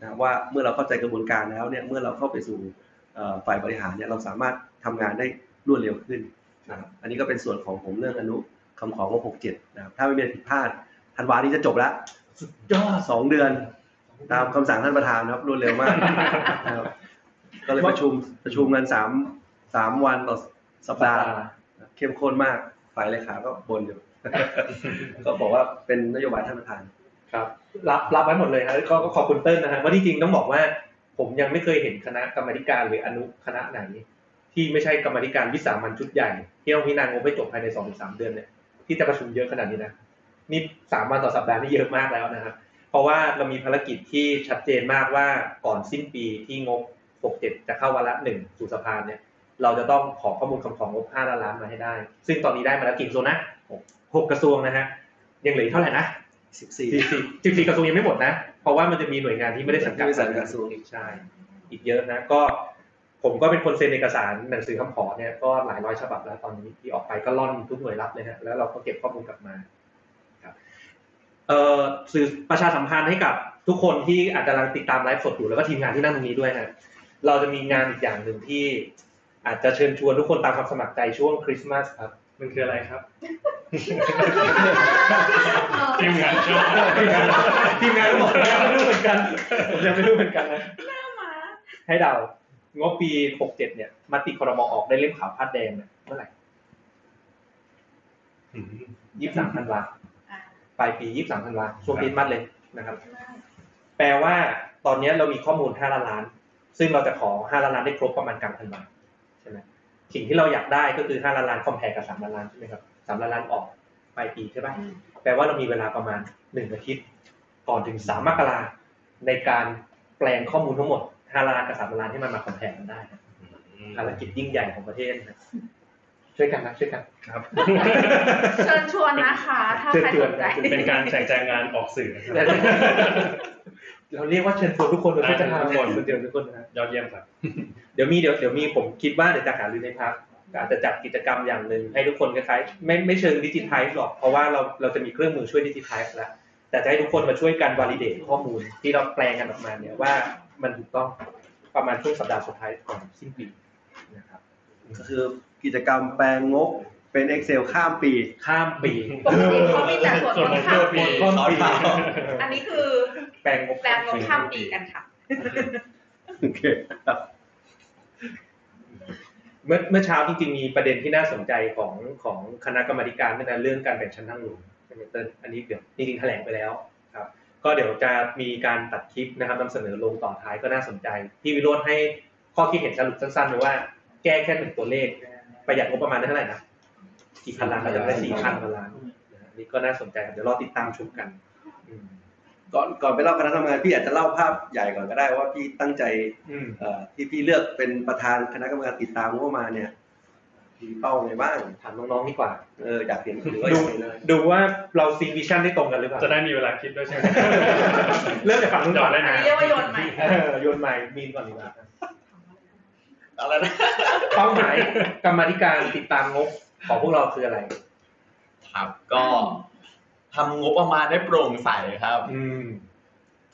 นะครับว่าเมื่อเราเข้าใจกระบวนการแล้วเนี่ยเมื่อเราเข้าไปสู่เอ่อฝ่ายบริหารเนี่ยเราสามารถทำงานได้รวดเร็วขึ้นนะครับอันนี้ก็เป็นส่วนของผมเรื่องอนุคำของงบหกเจ็ดนะครับถ้าไม่มีอะไรผิดพลาดธันวานี้จะจบแล้วสุดยอดสองเดือน ตามคำสั่งท่านประธานนะครับรวดเร็วมากนะครับก็เลยประชุมประชุมกันสามสามวันต่อสัปดาห์เข้มข้นมากฝ่ายเลขาก็บนอยู่ ก็บอกว่าเป็นนโยบายท่านประธานครับรับรับไว้หมดเลยครับก็ขอบคุณเติ้ลนะฮะว่าที่จริงต้องบอกว่า ผมยังไม่เคยเห็นคณะกรรมการหรืออนุคณะไหน ที่ไม่ใช่กรรมการวิสามันชุดใหญ่ที่ต้องพิจารณางบให้จบภายในสองถึงสามเดือนเนี่ยที่จะประชุมเยอะขนาดนี้นะนี่สามวันต่อสัปดาห์นี่เยอะมากแล้วนะครับเพราะว่าเรามีภารกิจที่ชัดเจนมากว่าก่อนสิ้นปีที่งบ 67 จะเข้าวาระหนึ่งสู่สภาเนี่ยเราจะต้องขอข้อมูลคำของงบ5ล้านล้านมาให้ได้ ซึ่งตอนนี้ได้มาแล้วกี่กระทรวงนะ หกหกกระทรวงนะฮะยังเหลืออกเท่าไหร่นะสิบสี่สี่สี่สิบสี่กระทรวงยังไม่หมดนะ เพราะว่ามันจะมีหน่วยงานที่ไม่ได้สังกัดไม่ได้สังกัดกระทรวงอีกใช่ อีกเยอะนะ ก็ผมก็เป็นคนเซ็นเอกสารหนังสือคำขอเนี่ยก็หลายร้อยฉบับแล้วตอนนี้ที่ออกไปก็ล่อนทุกหน่วยรับเลยฮะแล้วเราก็เก็บข้อมูลกลับมาครับเอ่อสื่อประชาสัมพันธ์ให้กับทุกคนที่อาจจะกำลังติดตามไลฟ์สดอยู่แล้วก็ทีมงานที่นั่งตรงนี้ด้วยนะเราจะมีงานอีกอย่างหนึ่งที่อาจจะเชิญชวนทุกคนตามความสมัครใจช่วงคริสต์มาสครับ มันคืออะไรครับทีทีมงานชอบทีมงานก็บอกยังไม่รู้เหมือนกันผมยังไม่รู้เหมือนกันนะมาให้เดางบปี67เนี่ยมติครมออกได้เล่มขาวพาดแดงเนี่ยเมื่อไหร่23ธันวาอะปลายปี23ธันวาช่วงคริสต์มาสเลยนะครับ แปลว่าตอนนี้เรามีข้อมูล5ล้านล้าน ซึ่งเราจะขอ5ล้านล้านได้ครบประมาณกลางธันวาใช่ไหม สิ่งที่เราอยากได้ก็คือ5ล้านล้านคอมแพร์กับ3ล้านล้านใช่ไหมครับ3ล้านล้านออกปลายปีใช่ปะแปลว่าเรามีเวลาประมาณ1อาทิตย์ ก่อนถึง3มกราในการแปลงข้อมูลทั้งหมด5ล้านกับ3ล้านให้มันมาคอมแพร์กันได้นะภารกิจยิ่งใหญ่ของประเทศนะช่วยกันนะช่วยกันครับเชิญชวนนะคะถ้าใครสนใจเป็นการแจกแจงงานออกสื่อนะครับเราเรียกว่าเชิญชวนทุกคนโดยไม่จะอ่าทำทุกคนคนเดียวทุกคนนะยอดเยี่ยมครับเดี๋ยวมีเดี๋ยวเดี๋ยวมีผมคิดว่าเดี๋ยวจะหารือในพักอาจจะจัดกิจกรรมอย่างหนึ่งให้ทุกคนคล้ายๆไม่ไม่เชิงดิจิทัลหรอกเพราะว่าเราเราจะมีเครื่องมือช่วยดิจิทัลแล้วแต่จะให้ทุกคนมาช่วยกันวอลิเดตข้อมูลที่เราแปลงกันออกมาเนี่ยว่ามันถูกต้องประมาณช่วงสัปดาห์สุดท้ายก่อนสิ้นปีนะครับก็คือกิจกรรมแปลงงบเป็น Excel ข้ามปี ข้ามปีปกติเขามีแต่ส่วนลดข้ามปีข้ามปีอันนี้คือแปลงงบแปลงลดข้ามปีกันค่ะโอเคครับ เมื่อเมื่อเช้าจริงๆมีประเด็นที่น่าสนใจของของคณะกรรมาธิการในเรื่องการแบ่งชั้นทางหลวงใช่ไหมเติ้ลอันนี้เดี๋ยวจริงๆแถลงไปแล้วครับ ก็เดี๋ยวจะมีการตัดคลิปนะครับนำเสนอลงต่อท้ายก็น่าสนใจที่วิโรจน์ให้ข้อคิดเห็นสรุปสั้นๆเลยว่าแก้แค่หนึ่งตัวเลข ประหยัดงบประมาณได้เท่าไหร่นะกี่พันล้านก็จะได้สี่พันกว่าล้านนะอันนี่ก็น่าสนใจครับเดี๋ยวรอติดตามชมกัน อืม ก่อนก่อนไปเล่าคณะทำงานพี่อาจจะเล่าภาพใหญ่ก่อนก็ได้ว่าพี่ตั้งใจอืมเอ่อที่พี่เลือกเป็นประธานคณะกรรมการติดตามงบประมาณเนี่ยมีเป้าไงบ้างถามน้องๆดีกว่าเอออยากเห็นหรือว่าดูอยากเห็นเลยดูว่าเราซีวิชั่นได้ตรงกันหรือเปล่าจะได้มีเวลาคิดด้วยใช่ไหมเริ่มจากฝั่งนู้นก่อนจอดได้อันนะนี้เรียกว่าโยนใหม่เออโยนใหม่มีนก่อนดีกว่าครับอะไรนะเป้าหมายกรรมาธิการติดตามงบของพวกเราคืออะไรครับก็ ทำงบประมาณได้โปร่งใสครับ อืม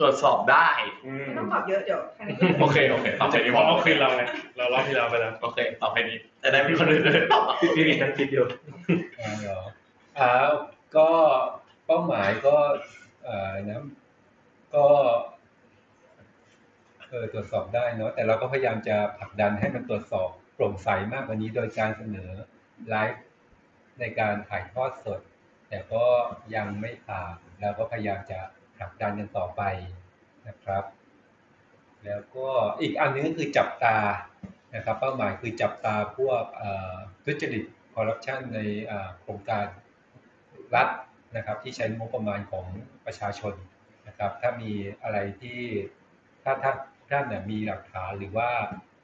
ตรวจสอบได้ อืมไม่ต้องตอบเยอะเดี๋ยวแค่นี้โอเคโอเคตอบจะแค่นี้เพพอราะเอาคืนเราไงเรารอบที่เราไปแล้วโอเคตอบแค่นี้จะได้มีคนอื่นเลยตอบพี่พี่วินนั่งคิดอยู่อ่าเหรออ่าก็เป้าหมายก็เอ่อนะก็เออตรวจสอบได้เนาะแต่เราก็พยายามจะผลักดันให้มันตรวจสอบโปร่งใสมากกว่านี้โดยการเสนอไลฟ์ในการถ่ายทอดสด แต่ก็ยังไม่ผ่านเราก็พยายามจะผลักดันกันต่อไปนะครับ แล้วก็อีกอันนึงก็คือจับตานะครับเป้าหมายคือจับตาพวกทุจริตคอร์รัปชันในโครงการรัฐนะครับที่ใช้งบประมาณของประชาชนนะครับ ถ้ามีอะไรที่ถ้าถ้าท่านมีหลักฐานหรือว่า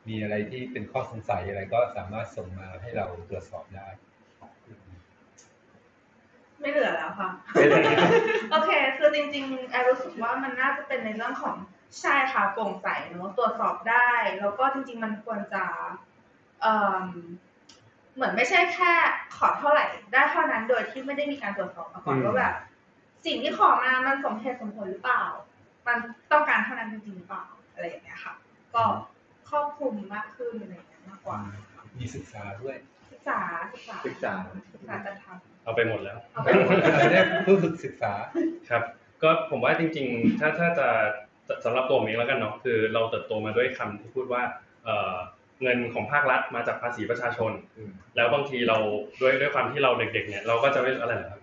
มีอะไรที่เป็นข้อสงสัยอะไรก็สามารถส่งมาให้เราตรวจสอบได้ ไม่เหลือแล้วค่ะไม่เหลือโอเค คือจริงๆแอร์รู้สึกว่ามันน่าจะเป็นในเรื่องของใช่ค่ะโปร่งใสเนอะตรวจสอบได้ แล้วก็จริง ๆ มันควรจะเอ่มเหมือนไม่ใช่แค่ขอเท่าไหร่ได้เท่านั้นโดยที่ไม่ได้มีการตรวจสอบมาก่อนอืมว่าแบบสิ่งที่ขอมามันสมเหตุสมผลหรือเปล่า มันต้องการเท่านั้นจริงๆหรือเปล่าอะไรอย่างเงี้ยค่ะ ก็ครอบคลุมมากขึ้นอะไรอย่างเงี้ยมากกว่า มีศึกษาด้วย ศึกษา ศึกษาศึกษาศึกษาจะท เอาไปหมดแล้วำเอาไปได้ผู้ฝึกศึกษาครับ ก็ผมว่าจริง ๆ ถ้าถ้าจะสำหรับตัวผมเองแล้วกันเนาะคือเราเติบโตมาด้วยคำที่พูดว่าเอ่อเงินของภาครัฐมาจากภาษีประชาชนอืมแล้วบางทีเราด้วยด้วยความที่เราเด็ก ๆ เนี่ยเราก็จะไม่อะไรนะครับ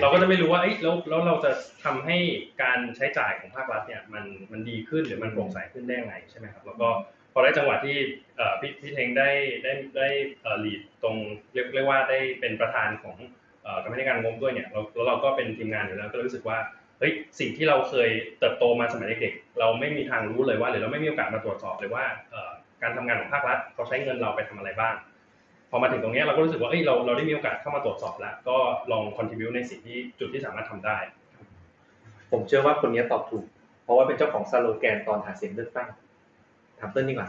เราก็จะไม่รู้ว่าเอ้ยแล้วแล้วเราจะทำให้การใช้จ่ายของภาครัฐเนี่ยมันมันดีขึ้นหรือมันโปร่งใสขึ้นได้ยังไงใช่ไหมครับแล้วก็พอได้จังหวะที่เอ่อพี่พี่เทงได้ได้ได้เอ่อลีดตรงเรียกเรียกว่าได้เป็นประธานของเอ่อ กรรมการงบด้วยเนี่ยเราแล้วเราก็เป็นทีมงานอยู่แล้วก็รู้สึกว่าเฮ้ยสิ่งที่เราเคยเติบโตมาสมัยเด็กๆเราไม่มีทางรู้เลยว่าหรือเราไม่มีโอกาสมาตรวจสอบเลยว่าเอ่อการทำงานของภาครัฐเขาใช้เงินเราไปทำอะไรบ้างพอมาถึงตรงเนี้ยเราก็รู้สึกว่าเอ้ยเราเราได้มีโอกาสเข้ามาตรวจสอบแล้ว ก็ลองคอนทิบิวในสิ่งที่จุดที่สามารถทำได้ ผมเชื่อว่าคนนี้ตอบถูก เพราะว่าเป็นเจ้าของสโลแกนตอนหาเสียงเลือกตั้งถามเติ้ลดีกว่า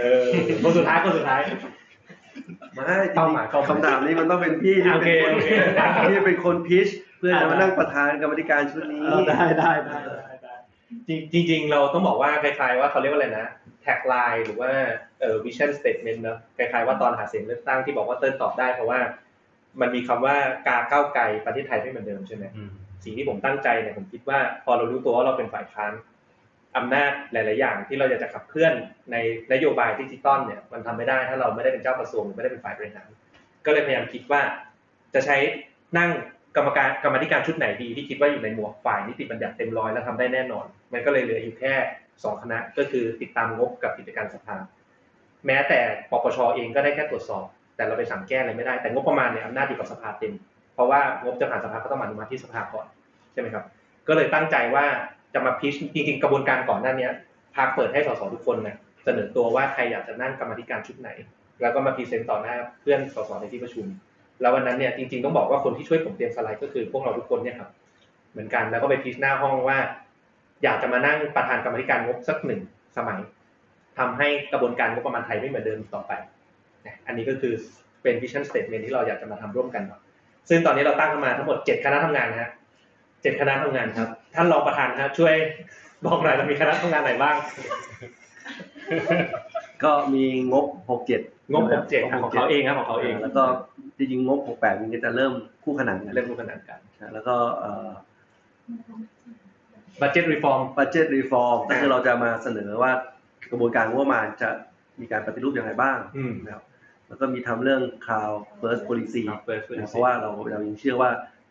เออคนสุดท้ายคนสุดท้าย ไม่เป้าหมายเป้าหมายคำถามนี้มันต้องเป็นพี่ที่โอเคเป็นคนโอเคที่เป็นคนพิชเพื่อจะมาอ่านั่งประธานกรรมธิการชุดนี้ได้ได้ได้ได้จริงจริงๆเราต้องบอกว่าคล้ายๆว่าเขาเรียกว่าอะไรนะ tagline หรือว่าเอ่อ vision statement เนอะคล้ายๆว่าตอนหาเสียงเลือกตั้งที่บอกว่าเติ้ลตอบได้เพราะว่า มันมีคำว่ากาก้าวไกลประเทศไทยไม่เหมือนเดิมใช่ไหมสิ่งที่ผมตั้งใจเนี่ยผมคิดว่าพอเรารู้ตัวว่าเราเป็นฝ่ายค้าน อำนาจหลาย ๆ อย่างที่เราอยากจะขับเคลื่อนในนโยบายดิจิตอลเนี่ยมันทำไม่ได้ถ้าเราไม่ได้เป็นเจ้ากระทรวงไม่ได้เป็นฝ่ายบริหารก็เลยพยายามคิดว่า จะใช้นั่งกรรมการกรรมธิการชุดไหนดีที่คิดว่าอยู่ในหมวกฝ่ายนิติบัญญัติเต็มร้อยแล้วทำได้แน่นอน มันก็เลยเหลืออยู่แค่สองคณะก็คือติดตามงบกับกิจการสภา แม้แต่ปปชเองก็ได้แค่ตรวจสอบ แต่เราไปสั่งแก้อะไรไม่ได้แต่งบประมาณเนี่ยอำนาจอยู่กับสภาเต็ม เพราะว่างบจะผ่านสภาก็ต้องอนุมัติที่สภาก่อนใช่ไหมครับ ก็เลยตั้งใจว่า จะมาพิชจริงๆกระบวนการก่อนหน้าเนี้ยพรรคเปิดให้สสทุกคนเนี่ยเสนอตัวว่าใครอยากจะนั่งกรรมธิการชุดไหน แล้วก็มา present ต่อหน้าเพื่อนสสในที่ประชุม แล้ววันนั้นเนี่ยจริงๆต้องบอกว่าคนที่ช่วยผมเตรียมสไลด์ก็คือพวกเราทุกคนเนี่ยครับเหมือนกันแล้วก็ไป pitch หน้าห้องว่า อยากจะมานั่งประธานกรรมธิการงบสักหนึ่งสมัยทำให้กระบวนการงบประมาณไทยไม่เหมือนเดิมต่อไปอันนี้ก็คือเป็นวิชั่นสเต t เมนที่เราอยากจะมาทำร่วมกันซึ่งตอนนี้เราตั้งขึ้นมาทั้งหมดเจ็ดคณะทำงานนะฮะเจ็ดคณะทำงานครับ ท่านรองประธานครับช่วยบอกหน่อยเรามีคณะทำงานไหนบ้าง ก็มีงบ67งบผมเจ็ดของเขาเองครับของเขาเอง แล้วก็จริงๆงบ68มันก็จะเริ่มคู่ขนานกันเรื่องรูปขนาดกันแล้วก็เอ่อบัตเจ็ตรีฟอร์ม budget reform ก็คือเราจะมาเสนอว่ากระบวนการงบประมาณจะมีการปฏิรูปอย่างไรบ้างอืมนะครับแล้วก็มีทำเรื่อง cloud first policy ครับ first นะ policy เพราะว่าเราเรายังเชื่อว่า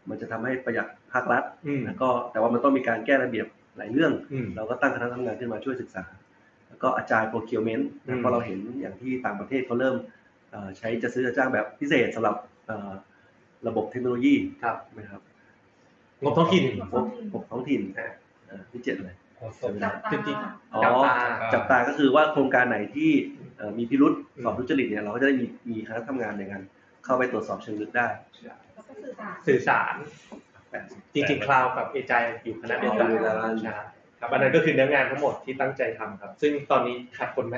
มันจะทำให้ประหยัด ภาครัฐอืมแล้วก็แต่ว่ามันต้องมีการแก้ระเบียบหลายเรื่องอืมเราก็ตั้งคณะทำงานขึ้นมาช่วยศึกษา แล้วก็อาจารย์ procurement อืนะมเพราะเราเห็นอย่างที่ต่างประเทศเขาเริ่มเอ่อใช้จะซื้อจะจ้างแบบพิเศษสำหรับเอ่อระบบเทคโนโลยีครับนะครับงบท้องถิ่นงบงบท้องถิ่นอ่าเอ่อที่เจ็ดเลยขอสมจับตาจริงอ๋อจับตาจับตาก็คือว่าโครงการไหนที่เอ่อมีพิรุษอืมสอบทุจริตเนี่ยเราก็จะได้มีมีคณะทำงานในการเข้าไปตรวจสอบเชิงลึกได้แล้วก็สื่อสาร สื่อสารแปดสิบจริงๆคลาวกับเอจายอยู่คณะเดียวกันอ๋ออยู่แล้วใช่ครับอันนั้นก็คือเนื้องานทั้งหมดที่ตั้งใจทำครับ ซึ่งตอนนี้ขาดคนไหม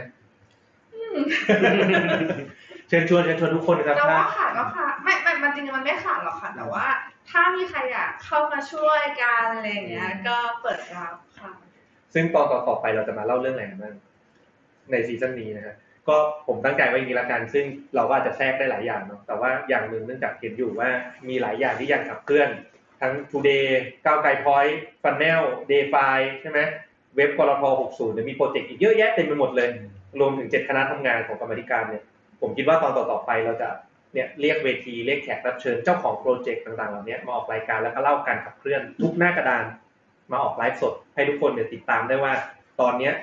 เชิญชวนเชิญชวนทุกคนนะครับเราถ้าว่าขาดก็ขาดไม่ไม่มันจริงๆมันไม่ขาดหรอกค่ะ แต่ว่า ถ้ามีใครอยากเข้ามาช่วยกันอะไรอย่างเงี้ย ก็เปิดรับค่ะ ซึ่งตอนต่อๆไปเราจะมาเล่าเรื่องอะไรกันบ้างในซีซั่นนี้นะฮะก็ผมตั้งใจไว้อย่างนี้ละกัน ซึ่งเราก็อาจจะแทรกได้หลายอย่างเนาะแต่ว่าอย่างหนึ่งเนื่องจากเห็นอยู่ว่ามีหลายอย่างที่ยังขับเคลื่อน ทั้ง Today ก้าวไกล Point ฟันแนลเดฟายใช่ไหมเว็บกรท60เดี๋ยวมี project อีกเยอะแยะเต็มไปหมดเลย รวมถึงเจ็ดคณะทำงานของกรรมาธิการเนี่ย ผมคิดว่าตอนต่อๆไปเราจะเนี่ยเรียกเวทีเรียกแขกรับเชิญเจ้าของ project ต่างๆเหล่านี้มาออกรายการแล้วก็เล่าการขับเคลื่อนทุกหน้ากระดาน มาออกไลฟ์สดให้ทุกคนเนี่ยติดตามได้ว่า ตอนเนี้ย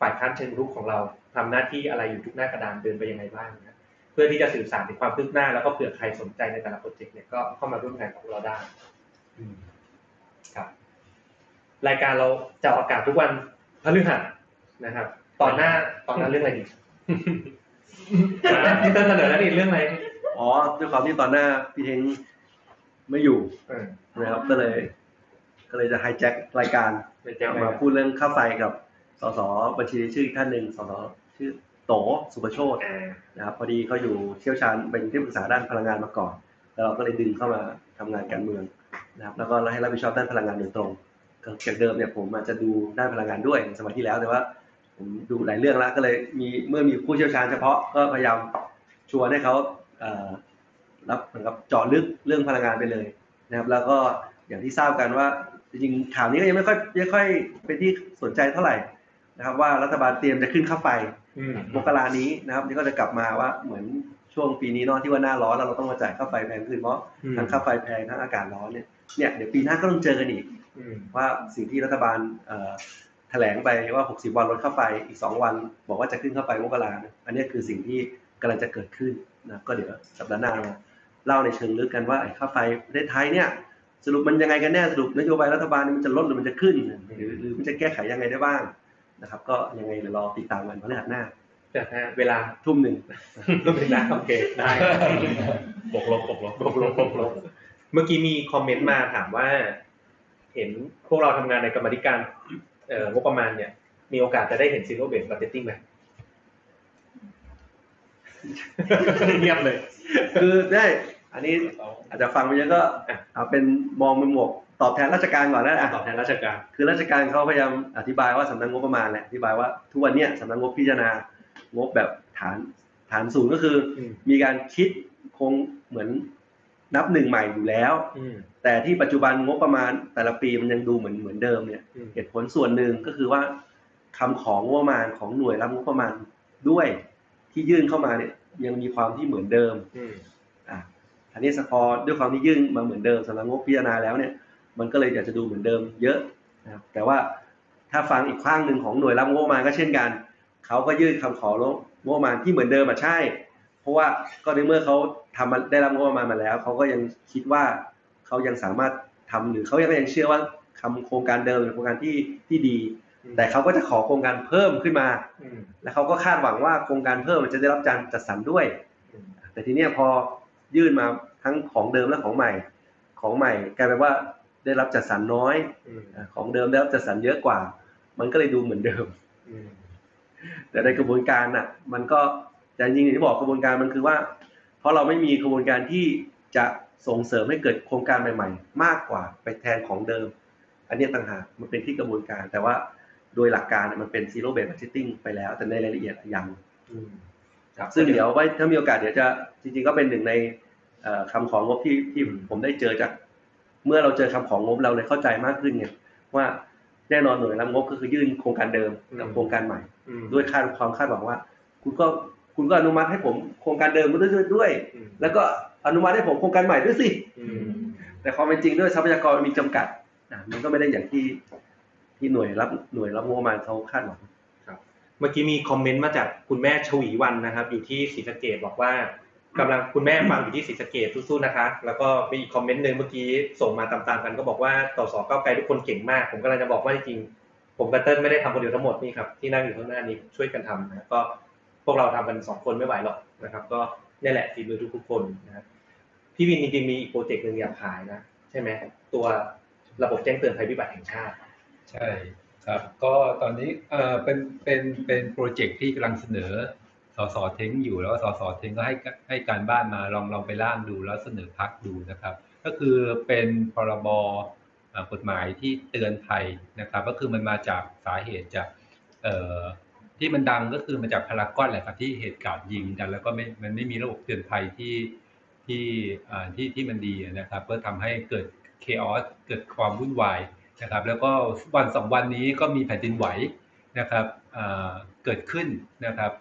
ฝ่ายค้านเชิงรุกของเราทำหน้าที่อะไรอยู่ทุกหน้ากระดานเดินไปยังไงบ้างนะเพื่อที่จะสื่อสารถึงความคืบหน้าแล้วก็เผื่อใครสนใจในแต่ละโปรเจกต์เนี่ยก็เข้ามาร่วมงานกับเราได้อืม ครับ รายการเราจะออกอากาศทุกวันพฤหัสนะครับ ตอนหน้าตอนหน้าเรื่องอะไรดีพี่เต้นเสนอแล้วนี่เรื่องอะไรอ๋อด้วยความที่ตอนหน้าพี่เทงไม่อยู่เออนะครับก็เลย ก็เลยจะไฮแจ็ครายการไปแจ้งมามาพูดเรื่องค่าไฟกับสสบัญชีชื่ออีกท่านหนึ่งสสชื่อโตสุประโชตอ่านะครับพอดีเขาอยู่เชี่ยวชาญเป็นที่ปรึกษาด้านพลังงานมาก่อน แล้วเราก็เลยดึงเข้ามาทำงานการเมือง นะครับแล้วก็ให้รับผิดชอบด้านพลังงานโดยตรงก็จากเดิมเนี่ยผมอาจจะดูด้านพลังงานด้วยในสมัยที่แล้วแต่ว่า ผมดูหลายเรื่องแล้วก็เลยมีเมื่อมีผู้เชี่ยวชาญเฉพาะก็พยายามชวนให้เขาเอ่อรับเหมือนกับเจาะลึกเรื่องพลังงานไปเลยนะครับ แล้วก็อย่างที่ทราบกันว่าจริงๆข่าวนี้ก็ยังไม่ค่อยไม่ค่อยเป็นที่สนใจเท่าไหร่นะครับ ว่ารัฐบาลเตรียมจะขึ้นค่าไฟอืมมกรานี้นะครับนี่ก็จะกลับมาว่าเหมือนช่วงปีนี้เนาะที่ว่าหน้าร้อนแล้วเราต้องมาจ่ายค่าไฟแพงขึ้นเพราะอืมทั้งค่าไฟแพงทั้งอากาศร้อนเนี่ยเนี่ยเดี๋ยวปีหน้าก็ต้องเจอกันอีกอืมว่าสิ่งที่รัฐบาลเอ่อแถลงไปว่า 60 วันลดค่าไฟอีก 2 วัน บอกว่าจะขึ้นค่าไฟมกราเนี่ยอันนี้คือสิ่งที่กำลังจะเกิดขึ้นนะก็เดี๋ยวสัปดาห์หน้ามาเล่าในเชิงลึกกันว่าไอ้ค่าไฟประเทศไทยเนี่ยสรุปมันยังไงกันแน่สรุปนโยบายรัฐบาลมันจะลดหรือมันจะขึ้น หรือหรือมันจะแก้ไขยังไงได้บ้างนะครับ ก็ยังไงเดี๋ยวรอติดตามกันพฤหัสหน้าแต่ถ้าเวลาทุ่มหนึ่งก็เป็นนะโอเคได้บวกลบบวกลบบวกลบบวกลบ เมื่อกี้มีคอมเมนต์มาถามว่า เห็นพวกเราทำงานในกรรมาธิการเอ่องบประมาณเนี่ย มีโอกาสจะได้เห็น zero-based budgeting ไหมเงียบเลย คือได้ อันนี้อาจจะฟังไปเยอะก็เอาเป็นมองเป็นหมวกตอบแทนราชการก่อนนะอะตอบแทนราชการ คือราชการเขาพยายามอธิบายว่าสำนักงบประมาณแหละอธิบายว่าทุกวันเนี้ยสำนักงบพิจารณางบแบบฐานฐานศูนย์ก็คืออมมีการคิดคงเหมือน นับหนึ่งใหม่อยู่แล้วอืมแต่ที่ปัจจุบันงบประมาณแต่ละปีมันยังดูเหมือนเหมือนเดิมเนี่ยอืมเหตุผลส่วนหนึ่งก็คือว่าคำของงบประมาณของหน่วยรับงบประมาณด้วยที่ยื่นเข้ามาเนี่ยยังมีความที่เหมือนเดิมอืมอะอันนี้สพอด้วยความที่ยื่นมาเหมือนเดิมสำหรับงบพิจารณาแล้วเนี่ย มันก็เลยอยากจะดูเหมือนเดิม เยอะนะครับแต่ว่าถ้าฟังอีกข้างหนึ่งของหน่วยรับงบประมาณก็เช่นกัน เขาก็ยื่นคำของบประมาณที่เหมือนเดิมอะใช่ เพราะว่าก็ในเมื่อเขาทำมาได้รับงบประมาณมาแล้วเขาก็ยังคิดว่าเขายังสามารถทำหรือเขายังยังเชื่อว่าทำโครงการเดิมเป็นโครงการที่ที่ดี แต่เขาก็จะขอโครงการเพิ่มขึ้นมาอืมแล้วเขาก็คาดหวังว่าโครงการเพิ่มมันจะได้รับการจัดสรรด้วยอืมแต่ทีเนี้ยพอยื่นมาทั้งของเดิมและของใหม่ ของใหม่กลายเป็นว่าได้รับจัดสรรน้อยอืมอะของเดิมได้รับจัดสรรเยอะกว่า มันก็เลยดูเหมือนเดิมอืมแต่ในกระบวนการน่ะ มันก็ แต่จริงๆอย่างที่บอกกระบวนการมันคือว่า เพราะเราไม่มีกระบวนการที่จะส่งเสริมให้เกิดโครงการใหม่ ๆ มากกว่าไปแทนของเดิม อันเนี้ยต่างหากมันเป็นที่กระบวนการ แต่ว่าโดยหลักการเนี่ยมันเป็น zero based budgeting ไปแล้ว แต่ในรายละเอียดยังอืมครับซึ่งเดี๋ยวไว้ถ้ามีโอกาสเดี๋ยวจะจริง ๆ ก็เป็นหนึ่งในเอ่อคำของงบที่ที่ผมได้เจอจาก เมื่อเราเจอคำของงบเราเลยเข้าใจมากขึ้นไงว่าแน่นอนหน่วยรับงบก็คือยื่นโครงการเดิมกับโครงการใหม่อืมด้วยคาดความคาดหวังว่า คุณก็ คุณก็อนุมัติให้ผมโครงการเดิมมาด้วยด้วยอืมแล้วก็อนุมัติให้ผมโครงการใหม่ด้วยสิอืมแต่ความเป็นจริงด้วยทรัพยากรมีจำกัดอะมันก็ไม่ได้อย่างที่ที่หน่วยรับหน่วยรับงบประมาณเขาคาดหวังเมื่อกี้มีคอมเมนต์มาจากคุณแม่ชวีวันนะครับ อยู่ที่ศรีสะเกดบอกว่ากำลังคุณแม่ฟังอยู่ที่ศรีสะเกดสู้ๆนะคะ แล้วก็มีอีกคอมเมนต์หนึ่งเมื่อกี้ส่งมาตามๆกันก็บอกว่าต่อสอก้าวไกลทุกคนเก่งมาก ผมกำลังจะบอกว่าจริงๆผมกับเติ้ลไม่ได้ทำคนเดียวทั้งหมดนี่ครับที่นั่งอยู่ข้างหน้านี้ช่วยกันทำนะก็ พวกเราทำกันสองคนไม่ไหวหรอกนะครับ ก็นี่แหละฝีมือทุกๆคนนะครับพี่วินจริงๆมีอีก project หนึ่งอยากขายนะใช่ไหมตัวระบบแจ้งเตือนภัยพิบัติแห่งชาติ ใช่ครับ ก็ตอนนี้เอ่อเป็นเป็นเป็น project ที่กำลังเสนอสสเทงอยู่แล้วสสเทงก็ให้ให้การบ้านมาลองลองไปร่างดูแล้วเสนอพรรคดูนะครับ ก็คือเป็นพรบกฎหมายที่เตือนภัยนะครับ ก็คือมันมาจากสาเหตุจากเอ่อ ที่มันดังก็คือมาจากพารากอนแหละครับที่เหตุการณ์ยิงกัน แล้วก็ไม่มันไม่มีระบบเตือนภัยที่ที่ที่ที่มันดีนะครับ ก็ทำให้เกิดเคออสเกิดความวุ่นวายนะครับ แล้วก็วันสองวันนี้ก็มีแผ่นดินไหวนะครับเกิดขึ้นนะครับ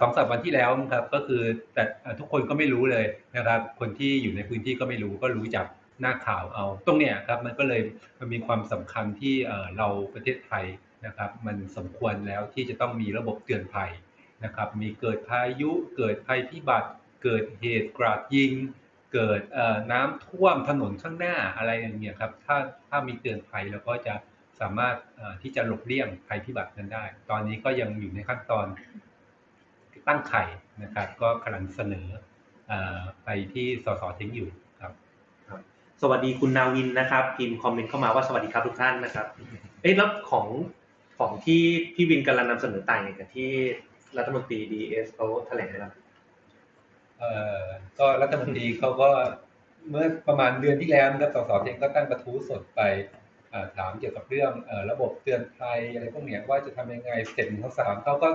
สองสามวันที่แล้วครับก็คือแต่ทุกคนก็ไม่รู้เลยนะครับ คนที่อยู่ในพื้นที่ก็ไม่รู้ก็รู้จากหน้าข่าวเอา ตรงเนี้ยครับมันก็เลยมันมีความสำคัญที่เราประเทศไทย นะครับ มันสมควรแล้วที่จะต้องมีระบบเตือนภัยนะครับ มีเกิดพายุเกิดภัยพิบัติ เกิดเหตุกราดยิง เกิดน้ำท่วมถนนข้างหน้าอะไรอย่างเงี้ยครับถ้าถ้ามีเตือนภัยแล้วก็จะสามารถที่จะหลบเลี่ยงภัยพิบัตินั้นได้ ตอนนี้ก็ยังอยู่ในขั้นตอนตั้งไข่นะครับ ก็กำลังเสนอเอ่อไปที่สสทิ้งอยู่ครับสวัสดีคุณนาวินนะครับพิมพ์คอมเมนต์เข้ามาว่าสวัสดีครับทุกท่านนะครับเอ้ยแล้วของ ของที่พี่วินกำลังนำเสนอต่างกับที่รัฐมนตรีดีเอสเขาแถลงนะครับเอ่อก็รัฐมนตรีเขาก็เมื่อประมาณเดือนที่แล้วนะครับสสเองก็ตั้งกระทู้สดไปถามเกี่ยวกับเรื่องระบบเตือนภัยอะไรพวกนี้ว่าจะทำยังไง step หนึ่งสองสามเขาก็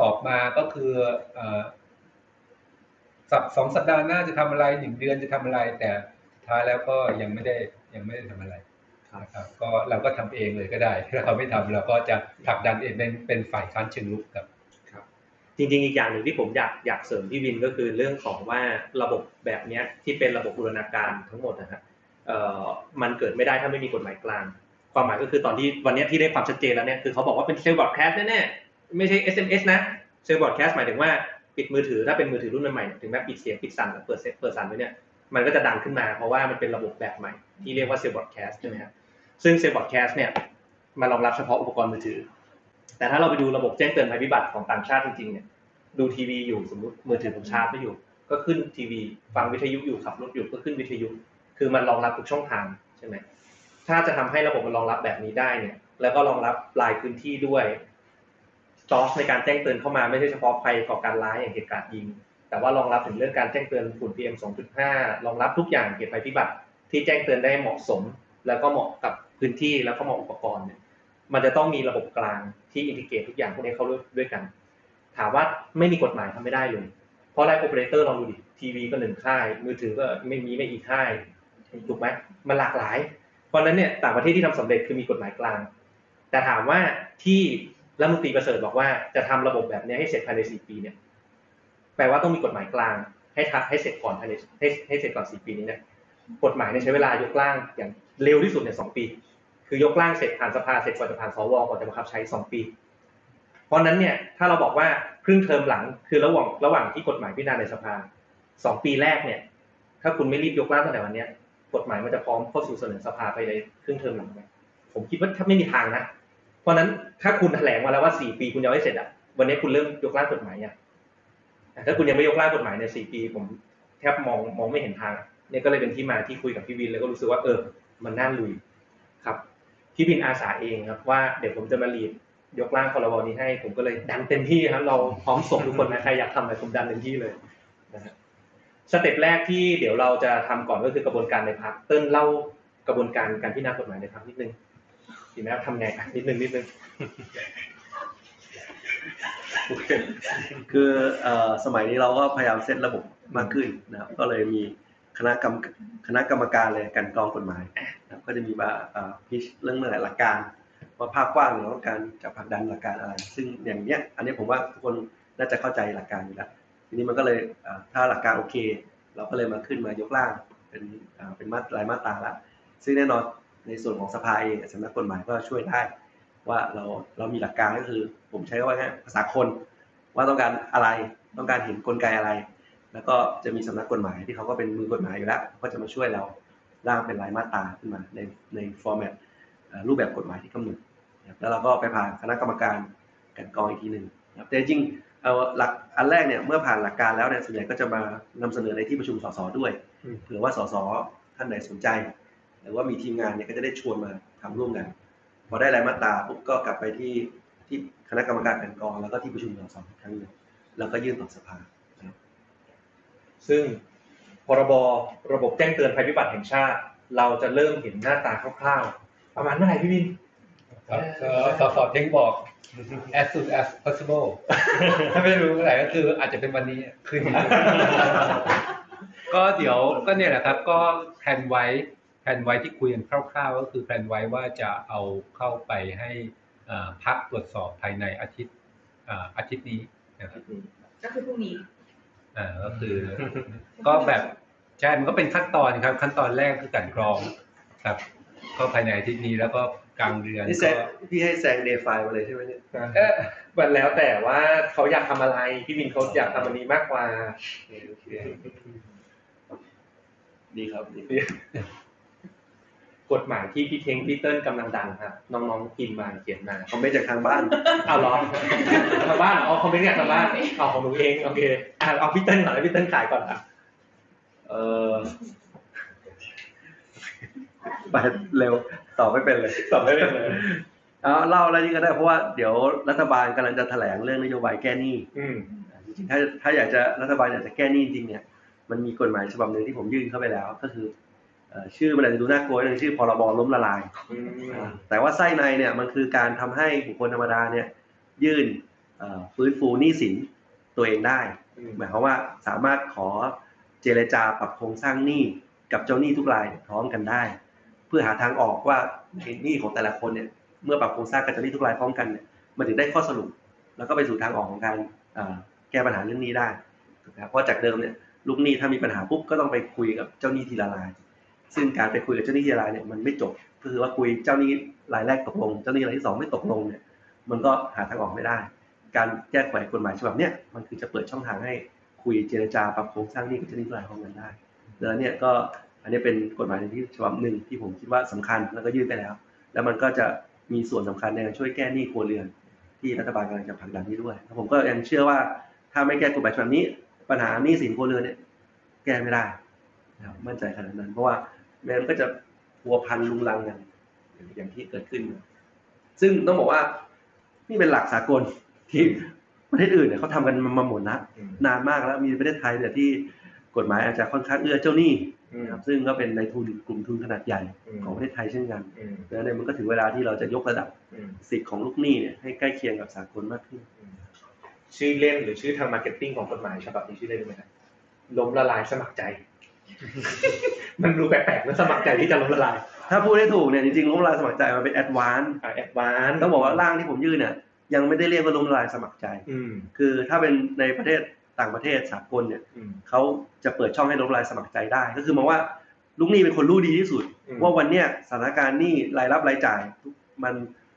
ตอบมาก็คืออ่อสัปสองสัปดาห์หน้าจะทำอะไรหนึ่งเดือนจะทำอะไร แต่ท้ายแล้วก็ยังไม่ได้ยังไม่ได้ทำอะไร นะครับก็เราก็ทำเองเลยก็ได้ ถ้าเราไม่ทำเราก็จะผลักดันเองเป็นเป็นฝ่ายค้านเชิงรุกครับครับ จริงๆอีกอย่างหนึ่งที่ผมอยากอยากเสริมพี่วินก็คือเรื่องของว่าระบบแบบนี้ที่เป็นระบบบูรณาการทั้งหมดนะฮะเอ่อมันเกิดไม่ได้ถ้าไม่มีกฎหมายกลาง ความหมายก็คือตอนที่วันนี้ที่ได้ความชัดเจนแล้วเนี่ยคือเขาบอกว่าเป็น cell broadcast แน่ๆไม่ใช่ SMS นะ cell broadcast หมายถึงว่าปิดมือถือถ้าเป็นมือถือรุ่นใหม่ถึงแม้ปิดเสียงปิดสั่นเปิดเซ็ตเปิดสั่นไว้เนี่ย มันก็จะดังขึ้นมา เพราะว่ามันเป็นระบบแบบใหม่ที่เรียกว่า cell broadcast ใช่ไหมครับซึ่ง cell broadcast เนี่ยมารองรับเฉพาะอุปกรณ์มือถือ แต่ถ้าเราไปดูระบบแจ้งเตือนภัยพิบัติของต่างชาติจริงๆเนี่ยดูทีวีอยู่สมมติมือถือผมชาร์จไม่อยู่ ก็ขึ้นทีวีฟังวิทยุอยู่ขับรถอยู่ก็ขึ้นวิทยุ คือมันรองรับทุกช่องทางใช่ไหมถ้าจะทำให้ระบบมันรองรับแบบนี้ได้เนี่ย แล้วก็รองรับลายพื้นที่ด้วยจอสในการแจ้งเตือนเข้ามาไม่ใช่เฉพาะภัยก่อการร้ายอย่างเหตุการณ์ยิง แต่ว่ารองรับถึงเรื่องการแจ้งเตือนฝุ่น PM 2.5 รองรับทุกอย่างเกี่ยวกับภัยพิบัติที่แจ้งเตือนได้เหมาะสม แล้วก็เหมาะกับพื้นที่แล้วก็เหมาะอุปกรณ์เนี่ยมันจะต้องมีระบบกลางที่อินทิเกรตทุกอย่างพวกนี้เข้าด้วยกัน ถามว่าไม่มีกฎหมายทำไม่ได้เลย เพราะไลฟ์โอเปอเรเตอร์ลองดูดิทีวีก็หนึ่งค่าย มือถือก็ไม่มีไม่อีกค่ายถูกไหมมันหลากหลาย เพราะนั้นเนี่ยต่างประเทศที่ทำสำเร็จคือมีกฎหมายกลาง แต่ถามว่าที่รัฐมนตรีประเสริฐบอกว่าจะทำระบบแบบนี้ให้เสร็จภายในสี่ปีเนี่ย แปลว่าต้องมีกฎหมายกลาง ให้ทัให้เสร็จก่อนภายในให้ให้เสร็จก่อนสี่ปีนี้เนี่ยกฎหมายเนี่ยใช้เวลายกร่างอย่างเร็วที่สุดเนี่ยสองปี คือยกร่างเสร็จผ่านสภาเสร็จกว่าจะผ่านสวก่อนจะบังคับใช้สองปี เพราะนั้นเนี่ยถ้าเราบอกว่าครึ่งเทอมหลังคือระหว่างระหว่างที่กฎหมายพิจารณาในสภาสองปีแรกเนี่ย ถ้าคุณไม่รีบยกร่างตั้งแต่วันเนี้ยกฎหมายมันจะพร้อมเข้าสู่เสนอสภาไปในครึ่งเทอมหลังผมคิดว่าถ้าไม่มีทางนะ เพราะนั้นถ้าคุณแถลงมาแล้วว่าสี่ปีคุณยังไม่เสร็จอะวันนี้คุณเริ่มยกร่างกฎหมายอะ ถ้าคุณยังไม่ยกร่างกฎหมายในสี่ปี ผมแทบมองมองไม่เห็นทางเนี่ยก็เลยเป็นที่มาที่คุยกับพี่วิน แล้วก็รู้สึกว่าเออมันน่าลุยครับพี่วินอาสาเองครับว่าเดี๋ยวผมจะมา lead ยกร่างพรบนี้ให้ ผมก็เลยดันเต็มที่ครับ เราพร้อมส่งทุกคนนะใครอยากทำอะไรผมดันเต็มที่เลยนะฮะ step แรกที่เดี๋ยวเราจะทำก่อนก็คือกระบวนการในพรรคเติ้ลเล่ากระบวนการการพิจารณากฎหมายในพรรคนิดนึงดีไหมครับทำไงนิดนึงนิดนึง คือสมัยนี้เราก็พยายามเซตระบบมากขึ้นนะครับ ก็เลยมีคณะกรรมคณะกรรมการเลยกันกรองกฎหมายนะครับก็จะมีมาพิชเรื่องเมื่อไหร่หลักการว่าภาพกว้างเราต้องการจะผลักดันหลักการอะไร ซึ่งอย่างเนี้ย อันนี้ผมว่าทุกคนน่าจะเข้าใจหลักการอยู่แล้วทีนี้มันก็เลยถ้าหลักการโอเค เราก็เลยมาขึ้นมายกร่างเป็นเอ่อเป็นมาตรายมาตราละซึ่งแน่นอนในส่วนของสภาเองสำนักกฎหมายก็ช่วยได้ ว่าเราเรามีหลักการก็คือ ผมใช้ว่าไงภาษาคนว่าต้องการอะไรต้องการเห็นกลไกอะไร แล้วก็จะมีสำนักกฎหมายที่เขาก็เป็นมือกฎหมายอยู่แล้วก็จะมาช่วยเราร่างเป็นรายมาตราขึ้นมาในในฟอร์แมตรูปแบบกฎหมายที่กำหนดนะครับแล้วเราก็ไปผ่านคณะกรรมการกลันกรองอีกทีหนึ่งนะครับแต่จริงๆเอาหลักอันแรกเนี่ยเมื่อผ่านหลักการแล้วเนี่ยส่วนใหญ่ก็จะมานำเสนอในที่ประชุมสสด้วยอืมเผื่อว่าสสท่านไหนสนใจ หรือว่ามีทีมงานเนี่ยก็จะได้ชวนมาทำร่วมกัน พอได้รายมาตราปุ๊บก็กลับไปที่ที่คณะกรรมการกลันกรอง แล้วก็ที่ประชุมสสอีกครั้งหนึ่งแล้วก็ยื่นต่อสภาซึ่งพรบระบบแจ้งเตือนภัยพิบัติแห่งชาติ เราจะเริ่มเห็นหน้าตาคร่าวๆ ประมาณเมื่อไหร่พี่วินครับก็สสเทงบอก as soon as possible ถ้าไม่รู้เมื่อไหร่ก็คืออาจจะเป็นวันนี้คืนนี้ก็เดี๋ยวก็เนี่ยแหละครับ ก็แผนไว้ แผนไว้ที่คุยกันคร่าว ๆ ก็คือแผนไว้ว่าจะเอาเข้าไปให้อ่าพักตรวจสอบภายในอาทิตย์อ่าอาทิตย์นี้นะครับก็คือพรุ่งนี้อ่าก็คือ ก็แบบใช่มันก็เป็นขั้นตอนครับ ขั้นตอนแรกคือกลันกรองครับ ก็ภายในอาทิตย์นี้แล้วก็กลางเดือนนี่แซก็งพี่ให้แซงเดย์ไฟมาเลยใช่ไหมเนี่ยเออมันแล้วแต่ว่าเขาอยากทำอะไรพี่วินเขาอยากทำอันนี้มากกว่าโอเคดีครับดี กฎหมายที่พี่เทงพี่เติ้ลกำลังดันครับน้องๆพิมพ์มาเขียนมาคอมเมนต์จากทางบ้านเอาเหรอทางบ้านเหรอเอาคอมเมนต์จากทางบ้านเอาของหนูเองโอเคอะเอาพี่เติ้ลก่อนให้พี่เติ้ลขายก่อนอะเออไปเร็วตอบไม่เป็นเลยตอบได้เลยเอาเล่าอะไรนี่ก็ได้เพราะว่าเดี๋ยวรัฐบาลกำลังจะแถลงเรื่องนโยบายแก้หนี้อืมจริงๆถ้าถ้าอยากจะรัฐบาลอยากจะแก้หนี้จริงๆเนี่ยมันมีกฎหมายฉบับหนึ่งที่ผมยื่นเข้าไปแล้ว ก็คือเอ่อ ชื่อมันอาจจะดูน่ากลัวนิดนึงชื่อพรบล้มละลายอืมอ่าแต่ว่าไส้ในเนี่ยมันคือการทำให้บุคคลธรรมดาเนี่ยยื่นเอ่อฟื้นฟูหนี้สินตัวเองได้อืมหมายความว่าสามารถขอเจรจาปรับโครงสร้างหนี้กับเจ้าหนี้ทุกรายพร้อมกันได้ เพื่อหาทางออกว่าหนี้ของแต่ละคนเนี่ยเมื่อปรับโครงสร้างกับเจ้าหนี้ทุกรายพร้อมกันเนี่ยมันถึงได้ข้อสรุป แล้วก็ไปสู่ทางออกของการเอ่อแก้ปัญหาเรื่องหนี้ได้ถูกไหมครับเพราะจากเดิมเนี่ยลูกหนี้ถ้ามีปัญหาปุ๊บก็ต้องไปคุยกับเจ้าหนี้ทีละราย ซึ่งการไปคุยกับเจ้าหนี้รายเนี่ยมันไม่จบคือว่าคุยเจ้าหนี้รายแรกตกลง เจ้าหนี้รายที่สองไม่ตกลงเนี่ย มันก็หาทางออกไม่ได้ การแก้ไขกฎหมายฉบับเนี้ยมันคือจะเปิดช่องทางให้คุยเจรจาปรับโครงสร้างหนี้กับเจ้าหนี้รายพร้อมกันได้ดังนั้นเนี่ยก็อันนี้เป็นกฎหมายที่ฉบับหนึ่งที่ผมคิดว่าสำคัญแล้วก็ยื่นไปแล้ว แล้วมันก็จะมีส่วนสำคัญในการช่วยแก้หนี้ครัวเรือน ที่รัฐบาลกำลังจะผลักดันนี้ด้วยผมก็ยังเชื่อว่าถ้าไม่แก้กฎหมายฉบับนี้ ปัญหาหนี้สินครัวเรือนเนี่ยแก้ไม่ได้นะครับมั่นใจขนาดนั้น เพราะว่า แม้มันก็จะพัวพันลุงลังกันอย่างที่เกิดขึ้น ซึ่งต้องบอกว่า นี่เป็นหลักสากลที่ประเทศอื่นเนี่ยเขาทำกันมาหมดนะอืมนานมากแล้วมีประเทศไทยเนี่ยที่กฎหมายอาจจะค่อนข้างเอื้อเจ้าหนี้อืมนะครับซึ่งก็เป็นในทุนกลุ่มทุนขนาดใหญ่อืมของประเทศไทยเช่นกันอืมดังนั้นเนี่ยมันก็ถึงเวลาที่เราจะยกระดับอืมสิทธิ์ของลูกหนี้เนี่ยให้ใกล้เคียงกับสากลมากขึ้น ชื่อเล่นหรือชื่อทาง marketing ของกฎหมายฉบับนี้ชื่อเล่นรู้ไหมครับล้มละลายสมัครใจ มันดูแปลกๆนะสมัครใจที่จะล้มละลาย ถ้าพูดได้ถูกเนี่ยจริงๆล้มละลายสมัครใจมันเป็น advance อ่า advance ต้องบอกว่าร่างที่ผมยื่นเนี่ยยังไม่ได้เรียกว่าล้มละลายสมัครใจอืมคือถ้าเป็นในประเทศต่างประเทศสากลเนี่ยอืมเขาจะเปิดช่องให้ล้มละลายสมัครใจได้ ก็คือมองว่าลูกหนี้เป็นคนรู้ดีที่สุดอืมว่าวันเนี้ยสถานการณ์หนี้รายรับรายจ่ายทุกมัน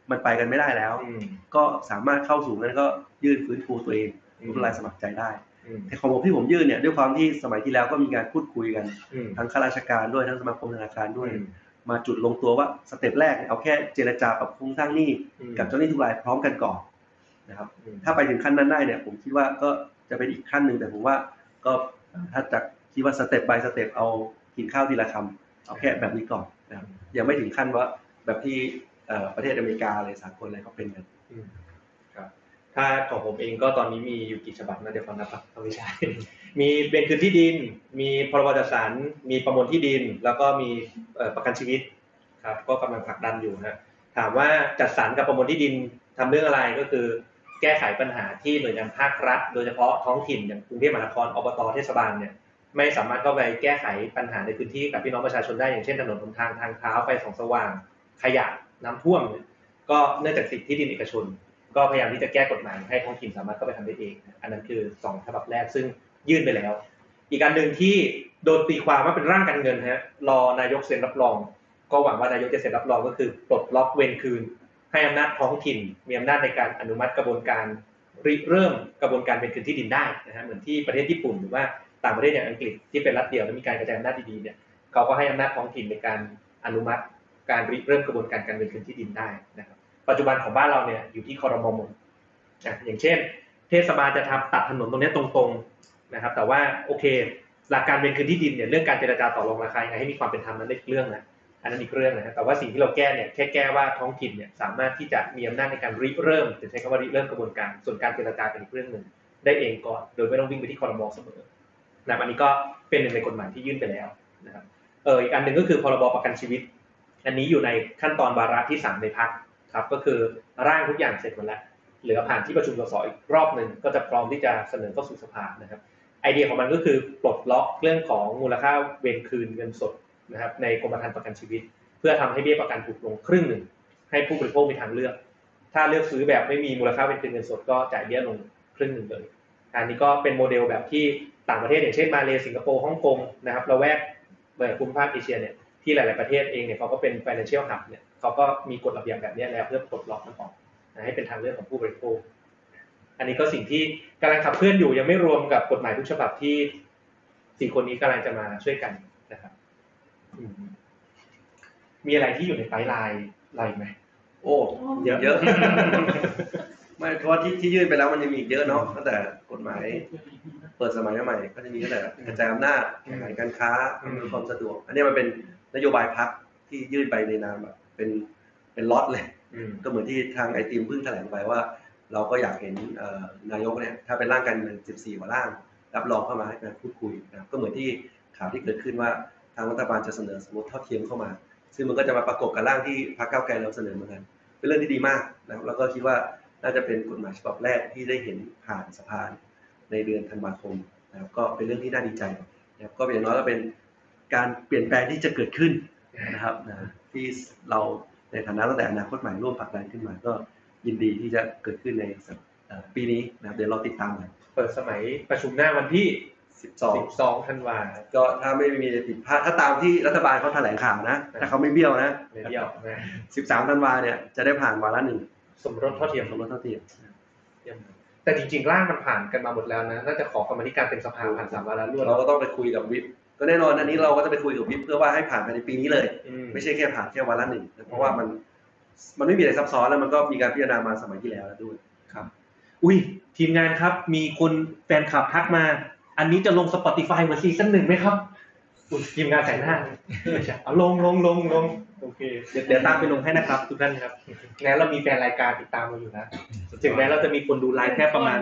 มันไปกันไม่ได้แล้วอืมก็สามารถเข้าสู่นั้นก็ยื่นฟื้นฟูตัวเองอืมล้มละลายสมัครใจได้อืม แต่ของผมที่ผมยื่นเนี่ยด้วยความที่สมัยที่แล้วก็มีการพูดคุยกันอืมทั้งข้าราชการด้วยทั้งสมาคมธนาคารด้วยอืมมาจุดลงตัวว่าสเต็ปแรกเนี่ยเอาแค่เจรจาปรับโครงสร้างหนี้อืมกับเจ้าหนี้ทุกรายพร้อมกันก่อนนะครับอืมถ้าไปถึงขั้นนั้นได้เนี่ย ผมคิดว่าก็จะเป็นอีกขั้นหนึ่งแต่ผมว่าก็ถ้าจะคิดว่าสเต็ป by สเต็ปเอากินข้าวทีละคำเอาแค่แบบนี้ก่อนนะครับยังไม่ถึงขั้นว่าแบบที่เอ่อประเทศอเมริกาอะไรสากลอะไรเขาเป็นกันอืมครับ ถ้าของผมเองก็ตอนนี้มีอยู่กี่ฉบับนะเดี๋ยวฟังนะครับไม่ใช่มีเวนคืนที่ดิน มีพรบจัดสรรมีประมวลที่ดิน แล้วก็มีประกันชีวิตครับ ก็กำลังผลักดันอยู่นะถามว่าจัดสรรกับประมวลที่ดินทำเรื่องอะไรก็คือ แก้ไขปัญหาที่หน่วยงานภาครัฐ โดยเฉพาะท้องถิ่นอย่างกรุงเทพมหานครอบตเทศบาลเนี่ยไม่สามารถเข้าไปแก้ไขปัญหาในพื้นที่กับพี่น้องประชาชนได้อย่างเช่นถนนหนทางทางเท้าไฟส่องสว่างขยะน้ำท่วมก็เนื่องจากสิทธิที่ดินเอกชน ก็พยายามที่จะแก้กฎหมายให้ท้องถิ่นสามารถเข้าไปทำได้เอง อันนั้นคือสองฉบับแรกซึ่งยื่นไปแล้ว อีกอันหนึ่งที่โดนตีความว่าเป็นร่างการเงินฮะรอนายกเซ็นรับรอง ก็หวังว่านายกจะเซ็นรับรองก็คือปลดล็อกเวรคืน ให้อำนาจท้องถิ่น มีอำนาจในการอนุมัติกระบวนการริเริ่มกระบวนการเป็นคืนที่ดินได้นะฮะเหมือนที่ประเทศญี่ปุ่นหรือว่าต่างประเทศอย่างอังกฤษที่เป็นรัฐเดียวและมีการกระจายอำนาจดีๆเนี่ยเขาก็ให้อำนาจท้องถิ่นในการอนุมัติการริเริ่มกระบวนการการเป็นคืนที่ดินได้นะครับ ปัจจุบันของบ้านเราเนี่ยอยู่ที่คอรมอหมดอะอย่างเช่น เทศบาลจะทำตัดถนนตรงนี้ตรงๆนะครับ แต่ว่าโอเค หลักการเป็นคืนที่ดินเนี่ยเรื่องการเจรจาต่อรองราคายังไงให้มีความเป็นธรรมนั้นอีกเรื่องนะอันนั้นอีกเรื่องนะแต่ว่าสิ่งที่เราแก้เนี่ยแค่แก้ว่าท้องถิ่นเนี่ยสามารถที่จะมีอำนาจในการริเริ่มจะใช้คำว่าริเริ่มกระบวนการ ส่วนการเจรจาเป็นอีกเรื่องหนึ่งได้เองก่อนโดยไม่ต้องวิ่งไปที่คอรมอเสมอนะอันนี้ก็เป็นหนึ่งในกฎหมายที่ยื่นไปแล้วนะครับเอออีกอันหนึ่งก็คือพรบประกันชีวิต อันนี้อยู่ในขั้นตอนวาระที่สามในพัก ครับก็คือร่างทุกอย่างเสร็จหมดแล้วเหลือผ่านที่ประชุมสสอีกรอบหนึ่งก็จะพร้อมที่จะเสนอเข้าสู่สภานะครับไอเดียของมันก็คือปลดล็อกเรื่องของมูลค่าเวรคืนเงินสดนะครับในกรมธรรม์ประกันชีวิต เพื่อทำให้เบี้ยประกันถูกลงครึ่งหนึ่งให้ผู้บริโภคมีทางเลือก ถ้าเลือกซื้อแบบไม่มีมูลค่าเวรคืนเงินสดก็จ่ายเบี้ยลงครึ่งหนึ่งเลยอันนี้ก็เป็นโมเดลแบบที่ต่างประเทศอย่างเช่นมาเลเซียสิงคโปร์ฮ่องกงนะครับเราแวกเอ่อภูมิภาคเอเชียเนี่ย ที่หลาย ๆ ประเทศเองเนี่ยเขาก็เป็น financial hub เนี่ยเขาก็มีกฎระเบียบแบบเนี้ยแล้วเพื่อปลดล็อกมันออกนะให้เป็นทางเลือกของผู้บริโภค อันนี้ก็สิ่งที่กำลังขับเคลื่อนอยู่ยังไม่รวมกับกฎหมายทุกฉบับที่สี่คนนี้กำลังจะมาช่วยกันนะครับอืมมีอะไรที่อยู่ในไฟล์ไลน์อะไรอีกไหมโอ้เยอะเยอะไม่เพราะว่าที่ที่ยื่นไปแล้วมันยังมีอีกเยอะเนาะตั้งแต่กฎหมาย เปิดสมัยใหม่ก็จะมีตั้งแต่กระจายอำนาจแข่งขันการค้าอืมอำนวยความสะดวก อันนี้มันเป็น นโยบายพักที่ยื่นไปในนามแบบเป็นเป็นล็อตเลยอืมก็เหมือนที่ทางไอทีมเพิ่งแถลงไปว่า เราก็อยากเห็นเอ่อนายกเนี่ยถ้าเป็นร่างการเมือง14กว่าร่าง รับรองเข้ามาให้การพูดคุยนะครับก็เหมือนที่ข่าวที่เกิดขึ้นว่าทางรัฐบาลจะเสนอสมรสเท่าเทียมเข้ามา ซึ่งมันก็จะมาประกบกับร่างที่พรรคก้าวไกลเราเสนอเหมือนกันเป็นเรื่องที่ดีมากนะครับแล้วก็คิดว่าน่าจะเป็นกฎหมายฉบับแรกที่ได้เห็นผ่านสภาในเดือนธันวาคมนะครับก็เป็นเรื่องที่น่าดีใจนะครับก็เป็นอย่างน้อยก็เป็น การเปลี่ยนแปลงที่จะเกิดขึ้นนะครับนะที่เราในฐานะตั้งแต่อนาคตใหม่ร่วมผลักดันขึ้นมา ก็ยินดีที่จะเกิดขึ้นในสัปเอ่อปีนี้นะครับเดี๋ยวเราติดตามกันเปิดสมัยประชุมหน้าวันที่ 12 12ธันวาก็ถ้าไม่มีอะไรผิดพลาดถ้าตามที่รัฐบาลเขาแถลงข่าวนะถ้าเขาไม่เบี้ยวนะในเดียวนะ13ธันวาเนี่ยจะได้ผ่านวาระหนึ่งสมรสเท่าเทียมสมรสเท่าเทียมเยี่ยมเลยแต่จริงๆร่างมันผ่านกันมาหมดแล้วนะน่าจะขอกรรมาธิการเต็มสภาผ่านสามวาระรวดเราก็ต้องไปคุยกับวิป ก็แน่นอนอันนี้เราก็จะไปคุยกับวิปเพื่อว่าให้ผ่านภายในปีนี้เลยอืมไม่ใช่แค่ผ่านแค่วาระหนึ่งเพราะว่ามันมันไม่มีอะไรซับซ้อนแล้วมันก็มีการพิจารณามาสมัยที่แล้วแล้วด้วยอุ้ยทีมงานครับมีคนแฟนคลับทักมา อันนี้จะลง Spotify เหมือน season หนึ่งไหมครับอุ๊ยทีมงานแต่งหน้าไม่ใช่เอาลงลงลงลงโอเค เดี๋ยวเดี๋ยวตามไปลงให้นะครับ ทุกท่านครับงั้นเรามีแฟนรายการติดตามเราอยู่นะ ถึงแม้เราจะมีคนดูไลฟ์แค่ประมาณ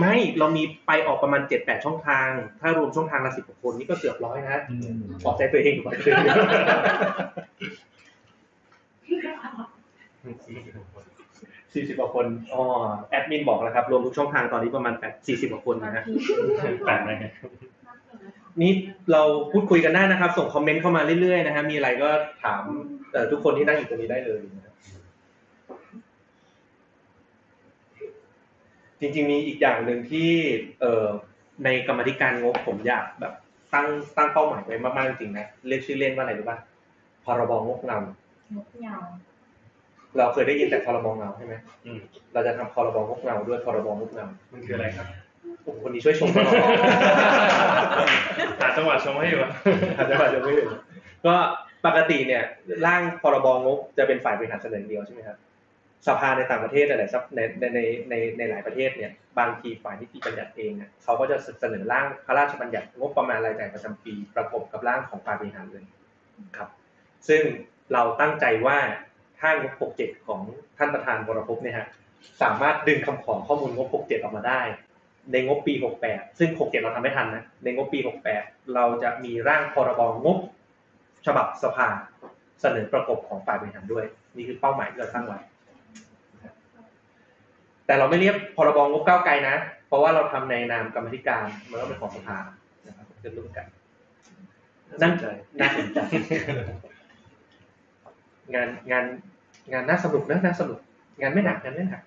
ไม่เรามีไปออกประมาณเจ็ดแปดช่องทาง ถ้ารวมช่องทางละสิบกว่าคนนี่ก็เกือบร้อยนะปลอบใจตัวเองอยู่ว่าสี่สิบกว่าคนอ๋อแอดมินบอกแล้วครับ รวมทุกช่องทางตอนนี้ประมาณแปดสี่สิบกว่าคนนะฮะแปลกไหมครับนี่เราพูดคุยกันได้นะครับ ส่งคอมเมนต์เข้ามาเรื่อยๆนะฮะมีอะไรก็ถามเอ่อทุกคนที่นั่งอยู่ตรงนี้ได้เลยนะครับ จริง ๆ มีอีกอย่างหนึ่งที่เอ่อในกรรมาธิการงบผมอยากแบบ ตั้งตั้งเป้าหมายไว้มากๆจริงๆนะเรียกชื่อเล่นว่าอะไรรู้ป่ะพรบงบเงานกเหงาเราเคยได้ยินแต่พรบเงาใช่ไหมอืมเราจะทำพรบงบเงาด้วยพรบงบเงามันคืออะไรครับโอ้โหคนนี้ช่วยชมตลอดหาจังหวะชงให้อยู่อะอาจจะอาจจะไม่ถึงก็ปกติเนี่ยร่างพรบงบจะเป็นฝ่ายบริหารเสนออย่างเดียวใช่ไหมครับ สภาในต่างประเทศหลายๆในในในในในหลายประเทศเนี่ยบางทีฝ่ายนิติบัญญัติเองเนี่ยเขาก็จะเสนอร่างพระราชบัญญัติงบประมาณรายจ่ายประจำปีประกบกับร่างของฝ่ายบริหารเลยครับ ซึ่งเราตั้งใจว่าถ้างบ 67 ของท่านประธานวรพเนี่ยฮะสามารถดึงคำขอข้อมูลงบ 67 ออกมาได้ ในงบปี 68 ซึ่ง 67 เราทำไม่ทันนะในงบปี 68 เราจะมีร่างพรบงบ ฉบับสภาเสนอประกบของฝ่ายบริหารด้วย นี่คือเป้าหมายที่เราตั้งไว้ แต่เราไม่เรียกพรบงบก้าวไกลนะ เพราะว่าเราทำในนามกรรมธิการมันก็เป็นของสภานะครับจะร่วมกันนั่นน่าสนใจงานงานงานน่าสนุกนะน่าสนุก งานไม่หนักงานไม่หนัก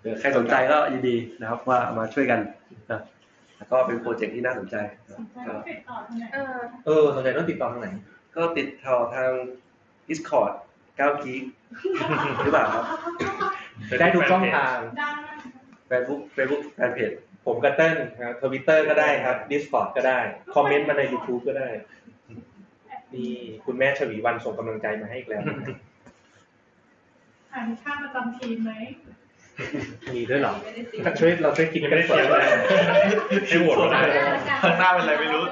เดี๋ยวใครสนใจก็ยินดีนะครับว่ามาช่วยกันนะแล้วก็เป็นโปรเจกต์ที่น่าสนใจนะก็เออเออสนใจต้องติดต่อทางไหน ก็ติดต่อทาง Discord 9 g ีหรือเปล่าครับ ได้ทุกช่องทาง Facebook Facebook แฟนเพจผมกับเติ้ลครับทวิตเตอร์ก็ได้ครับ Discord ก็ได้ คอมเมนต์มาใน YouTube ก็ได้นี่คุณแม่ชวีวันส่งกำลังใจมาให้อีกแล้วอ่านค่าประจำทีมไหมมีด้วยเหรอช่วยเราช่วยคิดยังกัไม่นได้ก่อนเขียนเลยให้โหวตก็ได้ข้างหน้าเป็นอะไรไม่รู้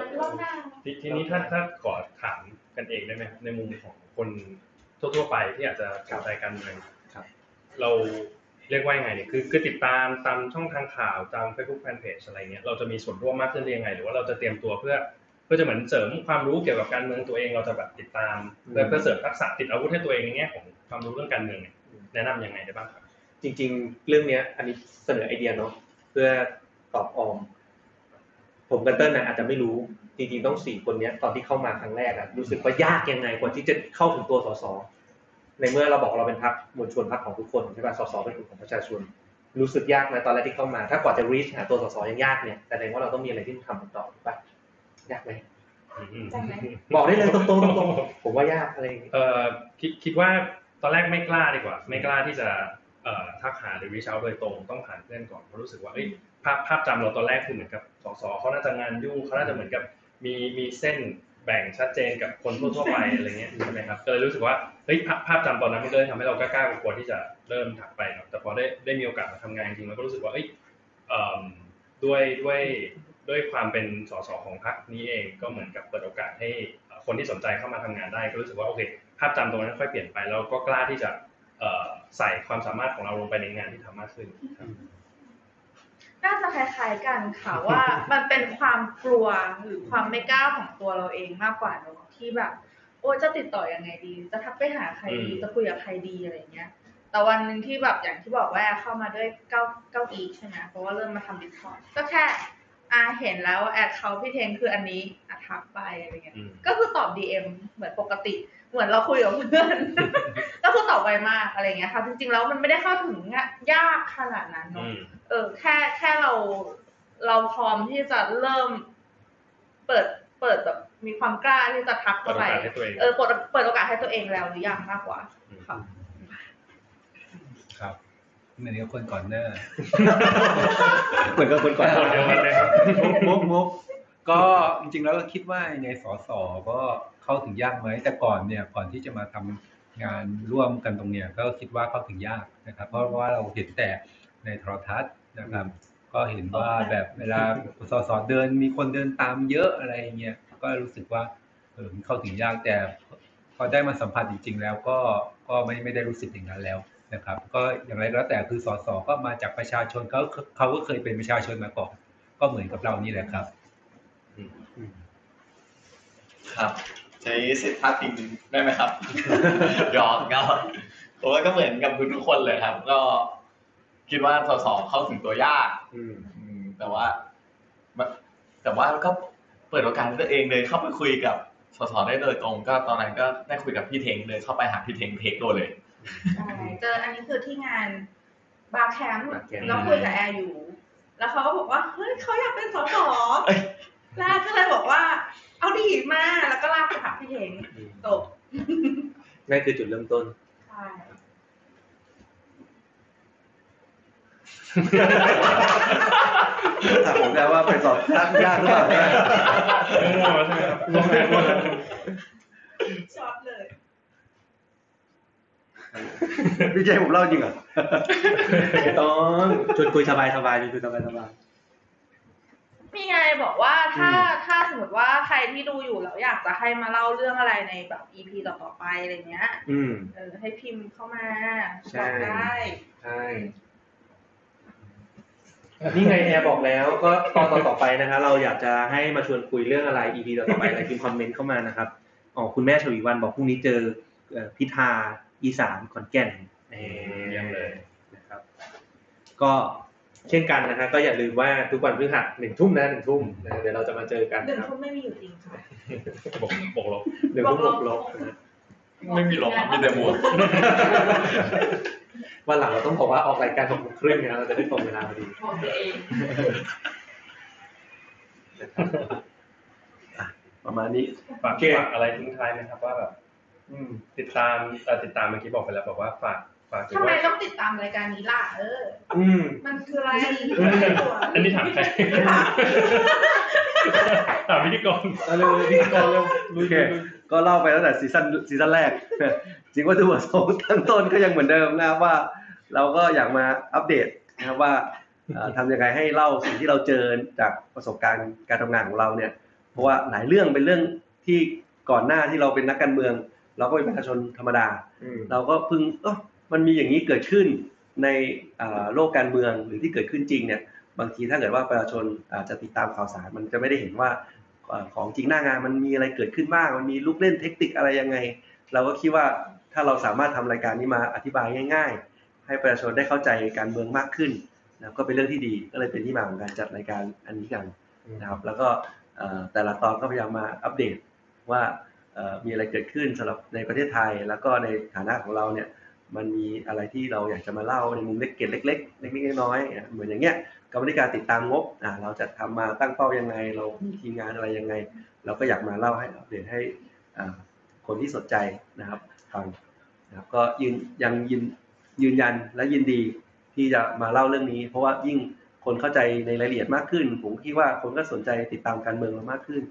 ทีทีนี้ถ้าถ้าขอถามกันเองได้ไหมในมุมของคนทั่วๆไปที่อาจจะสนใจการเมืองครับ เราเรียกว่ายังไงเนี่ยคือคือติดตามตามช่องทางข่าวตาม Facebook Fanpage อะไรเงี้ยเราจะมีส่วนร่วมมากขึ้นได้ยังไง หรือว่าเราจะเตรียมตัวเพื่อเพื่อจะเหมือนเสริมความรู้เกี่ยวกับการเมืองตัวเองเราจะแบบติดตามเพื่อเพื่อเสริมทักษะติดอาวุธให้ตัวเองในแง่ของความรู้เรื่องการเมืองเนี่ยแนะนำยังไงได้บ้างครับ จริง ๆ เรื่องเนี้ยอันนี้เสนอไอเดียเนาะเพื่อตอบออมผมกับเติ้ลนะอาจจะไม่รู้จริงๆต้องสี่คนเนี้ยตอนที่เข้ามาครั้งแรกอะรู้สึกว่ายากยังไงกว่าที่จะเข้าถึงตัวสส ในเมื่อเราบอกเราเป็นพรรคมวลชนพรรคของทุกคนใช่ป่ะสสเป็นกลุ่มของประชาชน รู้สึกยากไหมตอนแรกที่เข้ามา ถ้ากว่าจะ reach หาตัวสสยังยากเนี่ยแสดงว่าเราต้องมีอะไรที่ต้องทำต่อถูกปะยากไหมอืมใช่ไหมบอกได้เลยตรงๆตรงๆผมว่ายากอะไรอย่างเงี้ยเอ่อคิดคิดว่าตอนแรกไม่กล้าดีกว่า ไม่กล้าที่จะเอ่อทักหาหรือวิชาโดยตรงต้องผ่านเพื่อนก่อนเพราะรู้สึกว่าเอ้ยภาพภาพจำเราตอนแรกคือเหมือนกับสสเขาน่าจะงานยุ่งเขาน่าจะเหมือนกับมีมีเส้นแบ่งชัดเจนกับคนทั่วๆไปอะไรเงี้ยใช่ไหมครับก็เลยรู้สึกว่าเฮ้ยภาพภาพจำตอนนั้นมันก็เลยทำให้เรากล้าๆกลัวๆที่จะเริ่มถักไปเนาะแต่พอได้ได้มีโอกาสมาทำงานจริงๆเราก็รู้สึกว่าเอ้ยเอิ่มด้วยด้วยด้วยความเป็นสสของพรรคนี้เองก็เหมือนกับเปิดโอกาสให้เอ่อคนที่สนใจเข้ามาทำงานได้ก็รู้สึกว่าโอเคภาพจำตรงนั้นค่อยเปลี่ยนไปแล้วก็กล้าที่จะเอ่อใส่ความสามารถของเราลงไปในงานที่ทำมากขึ้นครับ น่าจะคล้ายๆกันค่ะว่ามันเป็นความกลัวหรือความไม่กล้าของตัวเราเองมากกว่าเนอะที่แบบ โอ้จะติดต่อยังไงดี จะทักไปหาใครดีอืมจะคุยกับใครดีอะไรเงี้ย แต่วันหนึ่งที่แบบอย่างที่บอกว่าเข้ามาด้วยเก้าเก้าอีใช่ไหมเพราะว่าเริ่มมาทำ Discord ก็แค่อาเห็นแล้ว add เขาพี่เทงคืออันนี้อะทักไปอะไรเงี้ยอืมก็คือตอบ DM เหมือนปกติ เหมือนเราคุยกับเพื่อน ก็คือตอบไวมากอะไรเงี้ยค่ะ จริงๆแล้วมันไม่ได้เข้าถึงยากขนาดนั้นอืเนาะมเออ แค่แค่เราเราพร้อมที่จะเริ่ม เปิดเปิดแบบมีความกล้าที่จะทักเปิดเข้าโอไปกาสให้ตัวเองเออเปิดเปิดโอกาสให้ตัวเองแล้วหรือยังมากกว่าค่ะครับเหมือนกับคนก่อนหน้าเหมือนกับคนก่อนคนเดียวกันเลยครับมุกมุกมุ กก็จริงๆแล้วก็คิดว่าในสสก็เข้าถึงยากไหมแต่ก่อนเนี่ยก่อนที่จะมาทำงานร่วมกันตรงเนี้ยก็คิดว่าเข้าถึงยากนะครับ เพราะว่าเราเห็นแต่ในโทรทัศน์นะครับ ก็เห็นว่าแบบเวลาสสเดินมีคนเดินตามเยอะอะไรเงี้ยก็รู้สึกว่าเออมันเข้าถึงยากแต่พอได้มาสัมผัสจริง ๆ แล้วก็ก็ไม่ไม่ได้รู้สึกอย่างนั้นแล้วนะครับ ก็อย่างไรก็แล้วแต่คือสสก็มาจากประชาชนเขาเขาก็เคยเป็นประชาชนมาก่อนก็เหมือนกับเรานี่แหละครับ ครับ ใช้สิทธิ์พาดพิงได้ไหมครับหยอกเงาผมว่าก็เหมือนกับทุกๆคนเลยครับ ก็คิดว่าสสเข้าถึงตัวยากอืมอืมแต่ว่า แต่ว่าก็เปิดโอกาสให้ตัวเองเลยเข้าไปคุยกับสสได้โดยตรง ก็ตอนนั้นก็ได้คุยกับพี่เทงเลยเข้าไปหาพี่เทงเทคโดเลยใช่เจออันนี้คือที่งานบาร์แคมป์บาร์แคมป์แล้วคุยกับแอร์อยู่ แล้วเขาก็บอกว่าเฮ้ยเขาอยากเป็นสสเอ้ยลากก็เลยบอกว่า เอาดีมากแล้วก็ลากไปหาพี่เทงจบนั่นคือจุดเริ่มต้นใช่ถามผมได้ว่าไปสอบยากยากหรือเปล่ามั่วๆใช่ไหมครับช็อตเลยพี่เจผมเล่าจริงเหรอไม่ต้องชวนคุยสบายสบายชวนคุยสบายสบาย มีไงบอกว่าถ้าอืมถ้าสมมติว่าใครที่ดูอยู่แล้วอยากจะให้มาเล่าเรื่องอะไรในแบบ EP ต่อๆไปอะไรเงี้ยอืมเออให้พิมพ์เข้ามาใช่ บอกได้ใช่นี่ไงแอร์บอกแล้วก็ตอนต่อๆไปนะคะเราอยากจะให้มาชวนคุยเรื่องอะไร EP ต่อๆไปอะไรพิมพ์คอมเมนต์เข้ามานะครับอ๋อคุณแม่ชวีวันบอกพรุ่งนี้เจอเอ่อพิธาอีสานขอนแก่นเอ่อเยี่ยมเลย นะครับ ก็ เช่นกันนะครับก็อย่าลืมว่าทุกวันพฤหัสหนึ่งทุ่มนะหนึ่งทุ่มนะเดี๋ยวเราจะมาเจอกันหนึ่งนะครับทุ่มไม่มีอยู่จริงค่ะบวกบวกลบหนึ่งทุ่มบวกลบนะไม่มีหรอกมีแต่หมวกวันหลังเราต้องบอกว่าออกรายการหกโมงครึ่งนะเราจะได้ตรงเวลาพอดีบอกตัวเองประมาณนี้ฝากโอเคฝากอะไรทิ้งท้ายไหมครับว่าแบบอืมติดตามเอ่อติดตามเมื่อกี้บอกไปแล้วบอกว่าฝาก ฝากถึงทำไมว่าต้องติดตามรายการนี้ล่ะ เออ อืม มันคืออะไรอันนี้ถามใคร ถามพิธีกร เอาเร็วพิธีกรเร็วโอเคก็เล่าไปตั้งแต่ซีซั่นซีซั่นแรก จริงว่าดูประสงค์ตั้งต้นก็ยังเหมือนเดิมนะครับว่า เราก็อยากมาอัปเดตนะครับว่าเอ่อทำยังไงให้เล่าสิ่งที่เราเจอจากประสบการณ์การทำงานของเราเนี่ย เพราะว่าหลายเรื่องเป็นเรื่องที่ก่อนหน้าที่เราเป็นนักการเมือง เราก็เป็นประชาชนธรรมดา อืม เราก็เพิ่งเออ มันมีอย่างนี้เกิดขึ้นในโลกการเมืองหรือที่เกิดขึ้นจริงเนี่ยบางทีถ้าเกิดว่าประชาชนอาจจะติดตามข่าวสารมันจะไม่ได้เห็นว่าของจริงหน้างานมันมีอะไรเกิดขึ้นบ้างมันมีลูกเล่นเทคนิคอะไรยังไง เราก็คิดว่าถ้าเราสามารถทำรายการนี้มาอธิบายง่าย ๆ ให้ประชาชนได้เข้าใจการเมืองมากขึ้นนะก็เป็นเรื่องที่ดีก็เลยเป็นที่มาของการจัดรายการอันนี้กันนะครับแล้วก็แต่ละตอนก็พยายามมาอัปเดตว่ามีอะไรเกิดขึ้นสำหรับในประเทศไทย แล้วก็ในฐานะของเราเนี่ย มันมีอะไรที่เราอยากจะมาเล่าในมุมเล็กเกร็ดเล็กๆเล็กๆน้อยๆเหมือนอย่างเงี้ยกรรมธิการติดตามงบอ่าเราจะทำมาตั้งเป้ายังไง เรามีทีมงานอะไรยังไง เราก็อยากมาเล่าให้อัปเดตให้คนที่สนใจนะครับฟังนะครับก็ยืนยังยืนยืนยันและยินดีที่จะมาเล่าเรื่องนี้ เพราะว่ายิ่งคนเข้าใจในรายละเอียดมากขึ้น ผมคิดว่าคนก็สนใจติดตามการเมืองเรามากขึ้น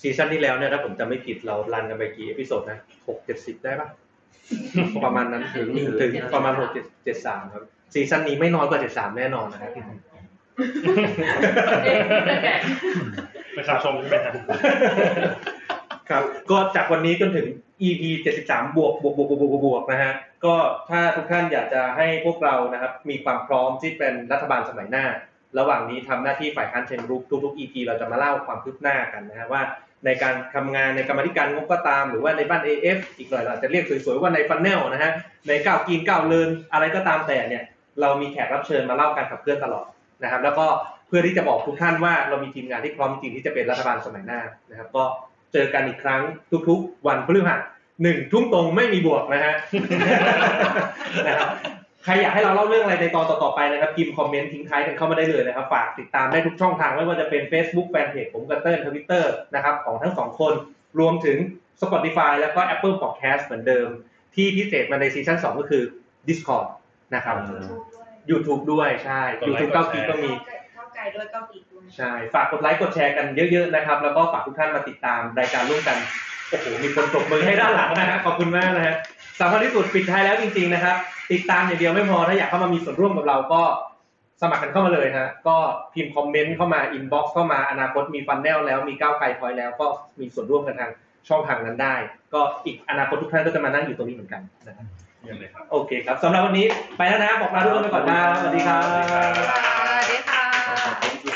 season ที่แล้วเนี่ยถ้าผมจำไม่ผิดเรา run กันไปกี่ episode นะหกเจ็ดสิบได้ปะ ประมาณนั้นถึงถึงประมาณหกเจ็ดเจ็ดสามครับ season นี้ไม่น้อยกว่าเจ็ดสามแน่นอนนะครับประชาชนใช่ไหมครับครับ ก็จากวันนี้จนถึง EP 73 บวกบวกบวกบวกบวกบวกนะฮะ ก็ถ้าทุกท่านอยากจะให้พวกเรานะครับ มีความพร้อมที่เป็นรัฐบาลสมัยหน้า ระหว่างนี้ทำหน้าที่ฝ่ายค้านเชิงรุกทุกๆ EP เราจะมาเล่าความคืบหน้ากันนะฮะว่า ในการทำงานในกรรมาธิการงบก็ตาม หรือว่าในบ้าน AF อีกหน่อยเราจะเรียกสวยๆว่าใน Funnel นะฮะในก้าว Geek ก้าว Learn อะไรก็ตามแต่เนี่ยเรามีแขกรับเชิญมาเล่าการขับเคลื่อนตลอดนะครับ แล้วก็เพื่อที่จะบอกทุกท่านว่าเรามีทีมงานที่พร้อมจริงที่จะเป็นรัฐบาลสมัยหน้านะครับ ก็เจอกันอีกครั้งทุกๆ วันพฤหัสหนึ่งทุ่มตรงไม่มีบวกนะฮะนะครับ ใครอยากให้เราเล่าเรื่องอะไรในตอนต่อๆไปนะครับพิมพ์คอมเมนต์ทิ้งท้ายกันเข้ามาได้เลยนะครับ ฝากติดตามได้ทุกช่องทางไม่ว่าจะเป็น Facebook Fanpage ผมกับเติ้ลทวิตเตอร์นะครับของทั้งสองคน รวมถึง Spotify แล้วก็ Apple Podcast เหมือนเดิม ที่พิเศษมาในซีซั่น2ก็คือ Discord นะครับ YouTube ด้วยใช่ YouTube ก้าว Geek ก็มีก้าวไกลด้วยก้าว Geek ด้วยใช่ ฝากกดไลค์กดแชร์กันเยอะๆนะครับ แล้วก็ฝากทุกท่านมาติดตามรายการร่วมกัน โอ้โห มีคนปรบมือให้ด้านหลังนะฮะ ขอบคุณมากนะฮะ สำคัญที่สุดปิดท้ายแล้วจริง ๆนะครับ ติดตามอย่างเดียวไม่พอถ้าอยากเข้ามามีส่วนร่วมกับเราก็สมัครกันเข้ามาเลยฮะก็พิมพ์คอมเมนต์เข้ามาอินบ็อกซ์เข้ามาอนาคตมี Funnel แล้วมีก้าวไกลพอยแล้ว ก็มีส่วนร่วมกันทางช่องทางนั้นได้ ก็อีกอนาคตทุกท่านก็จะมานั่งอยู่ตรงนี้เหมือนกันนะครับเยี่ยมเลยครับโอเคครับสำหรับวันนี้ไปแล้วนะบอกลาทุกคนไปก่อนนะสวัสดีครับบ๊ายบาย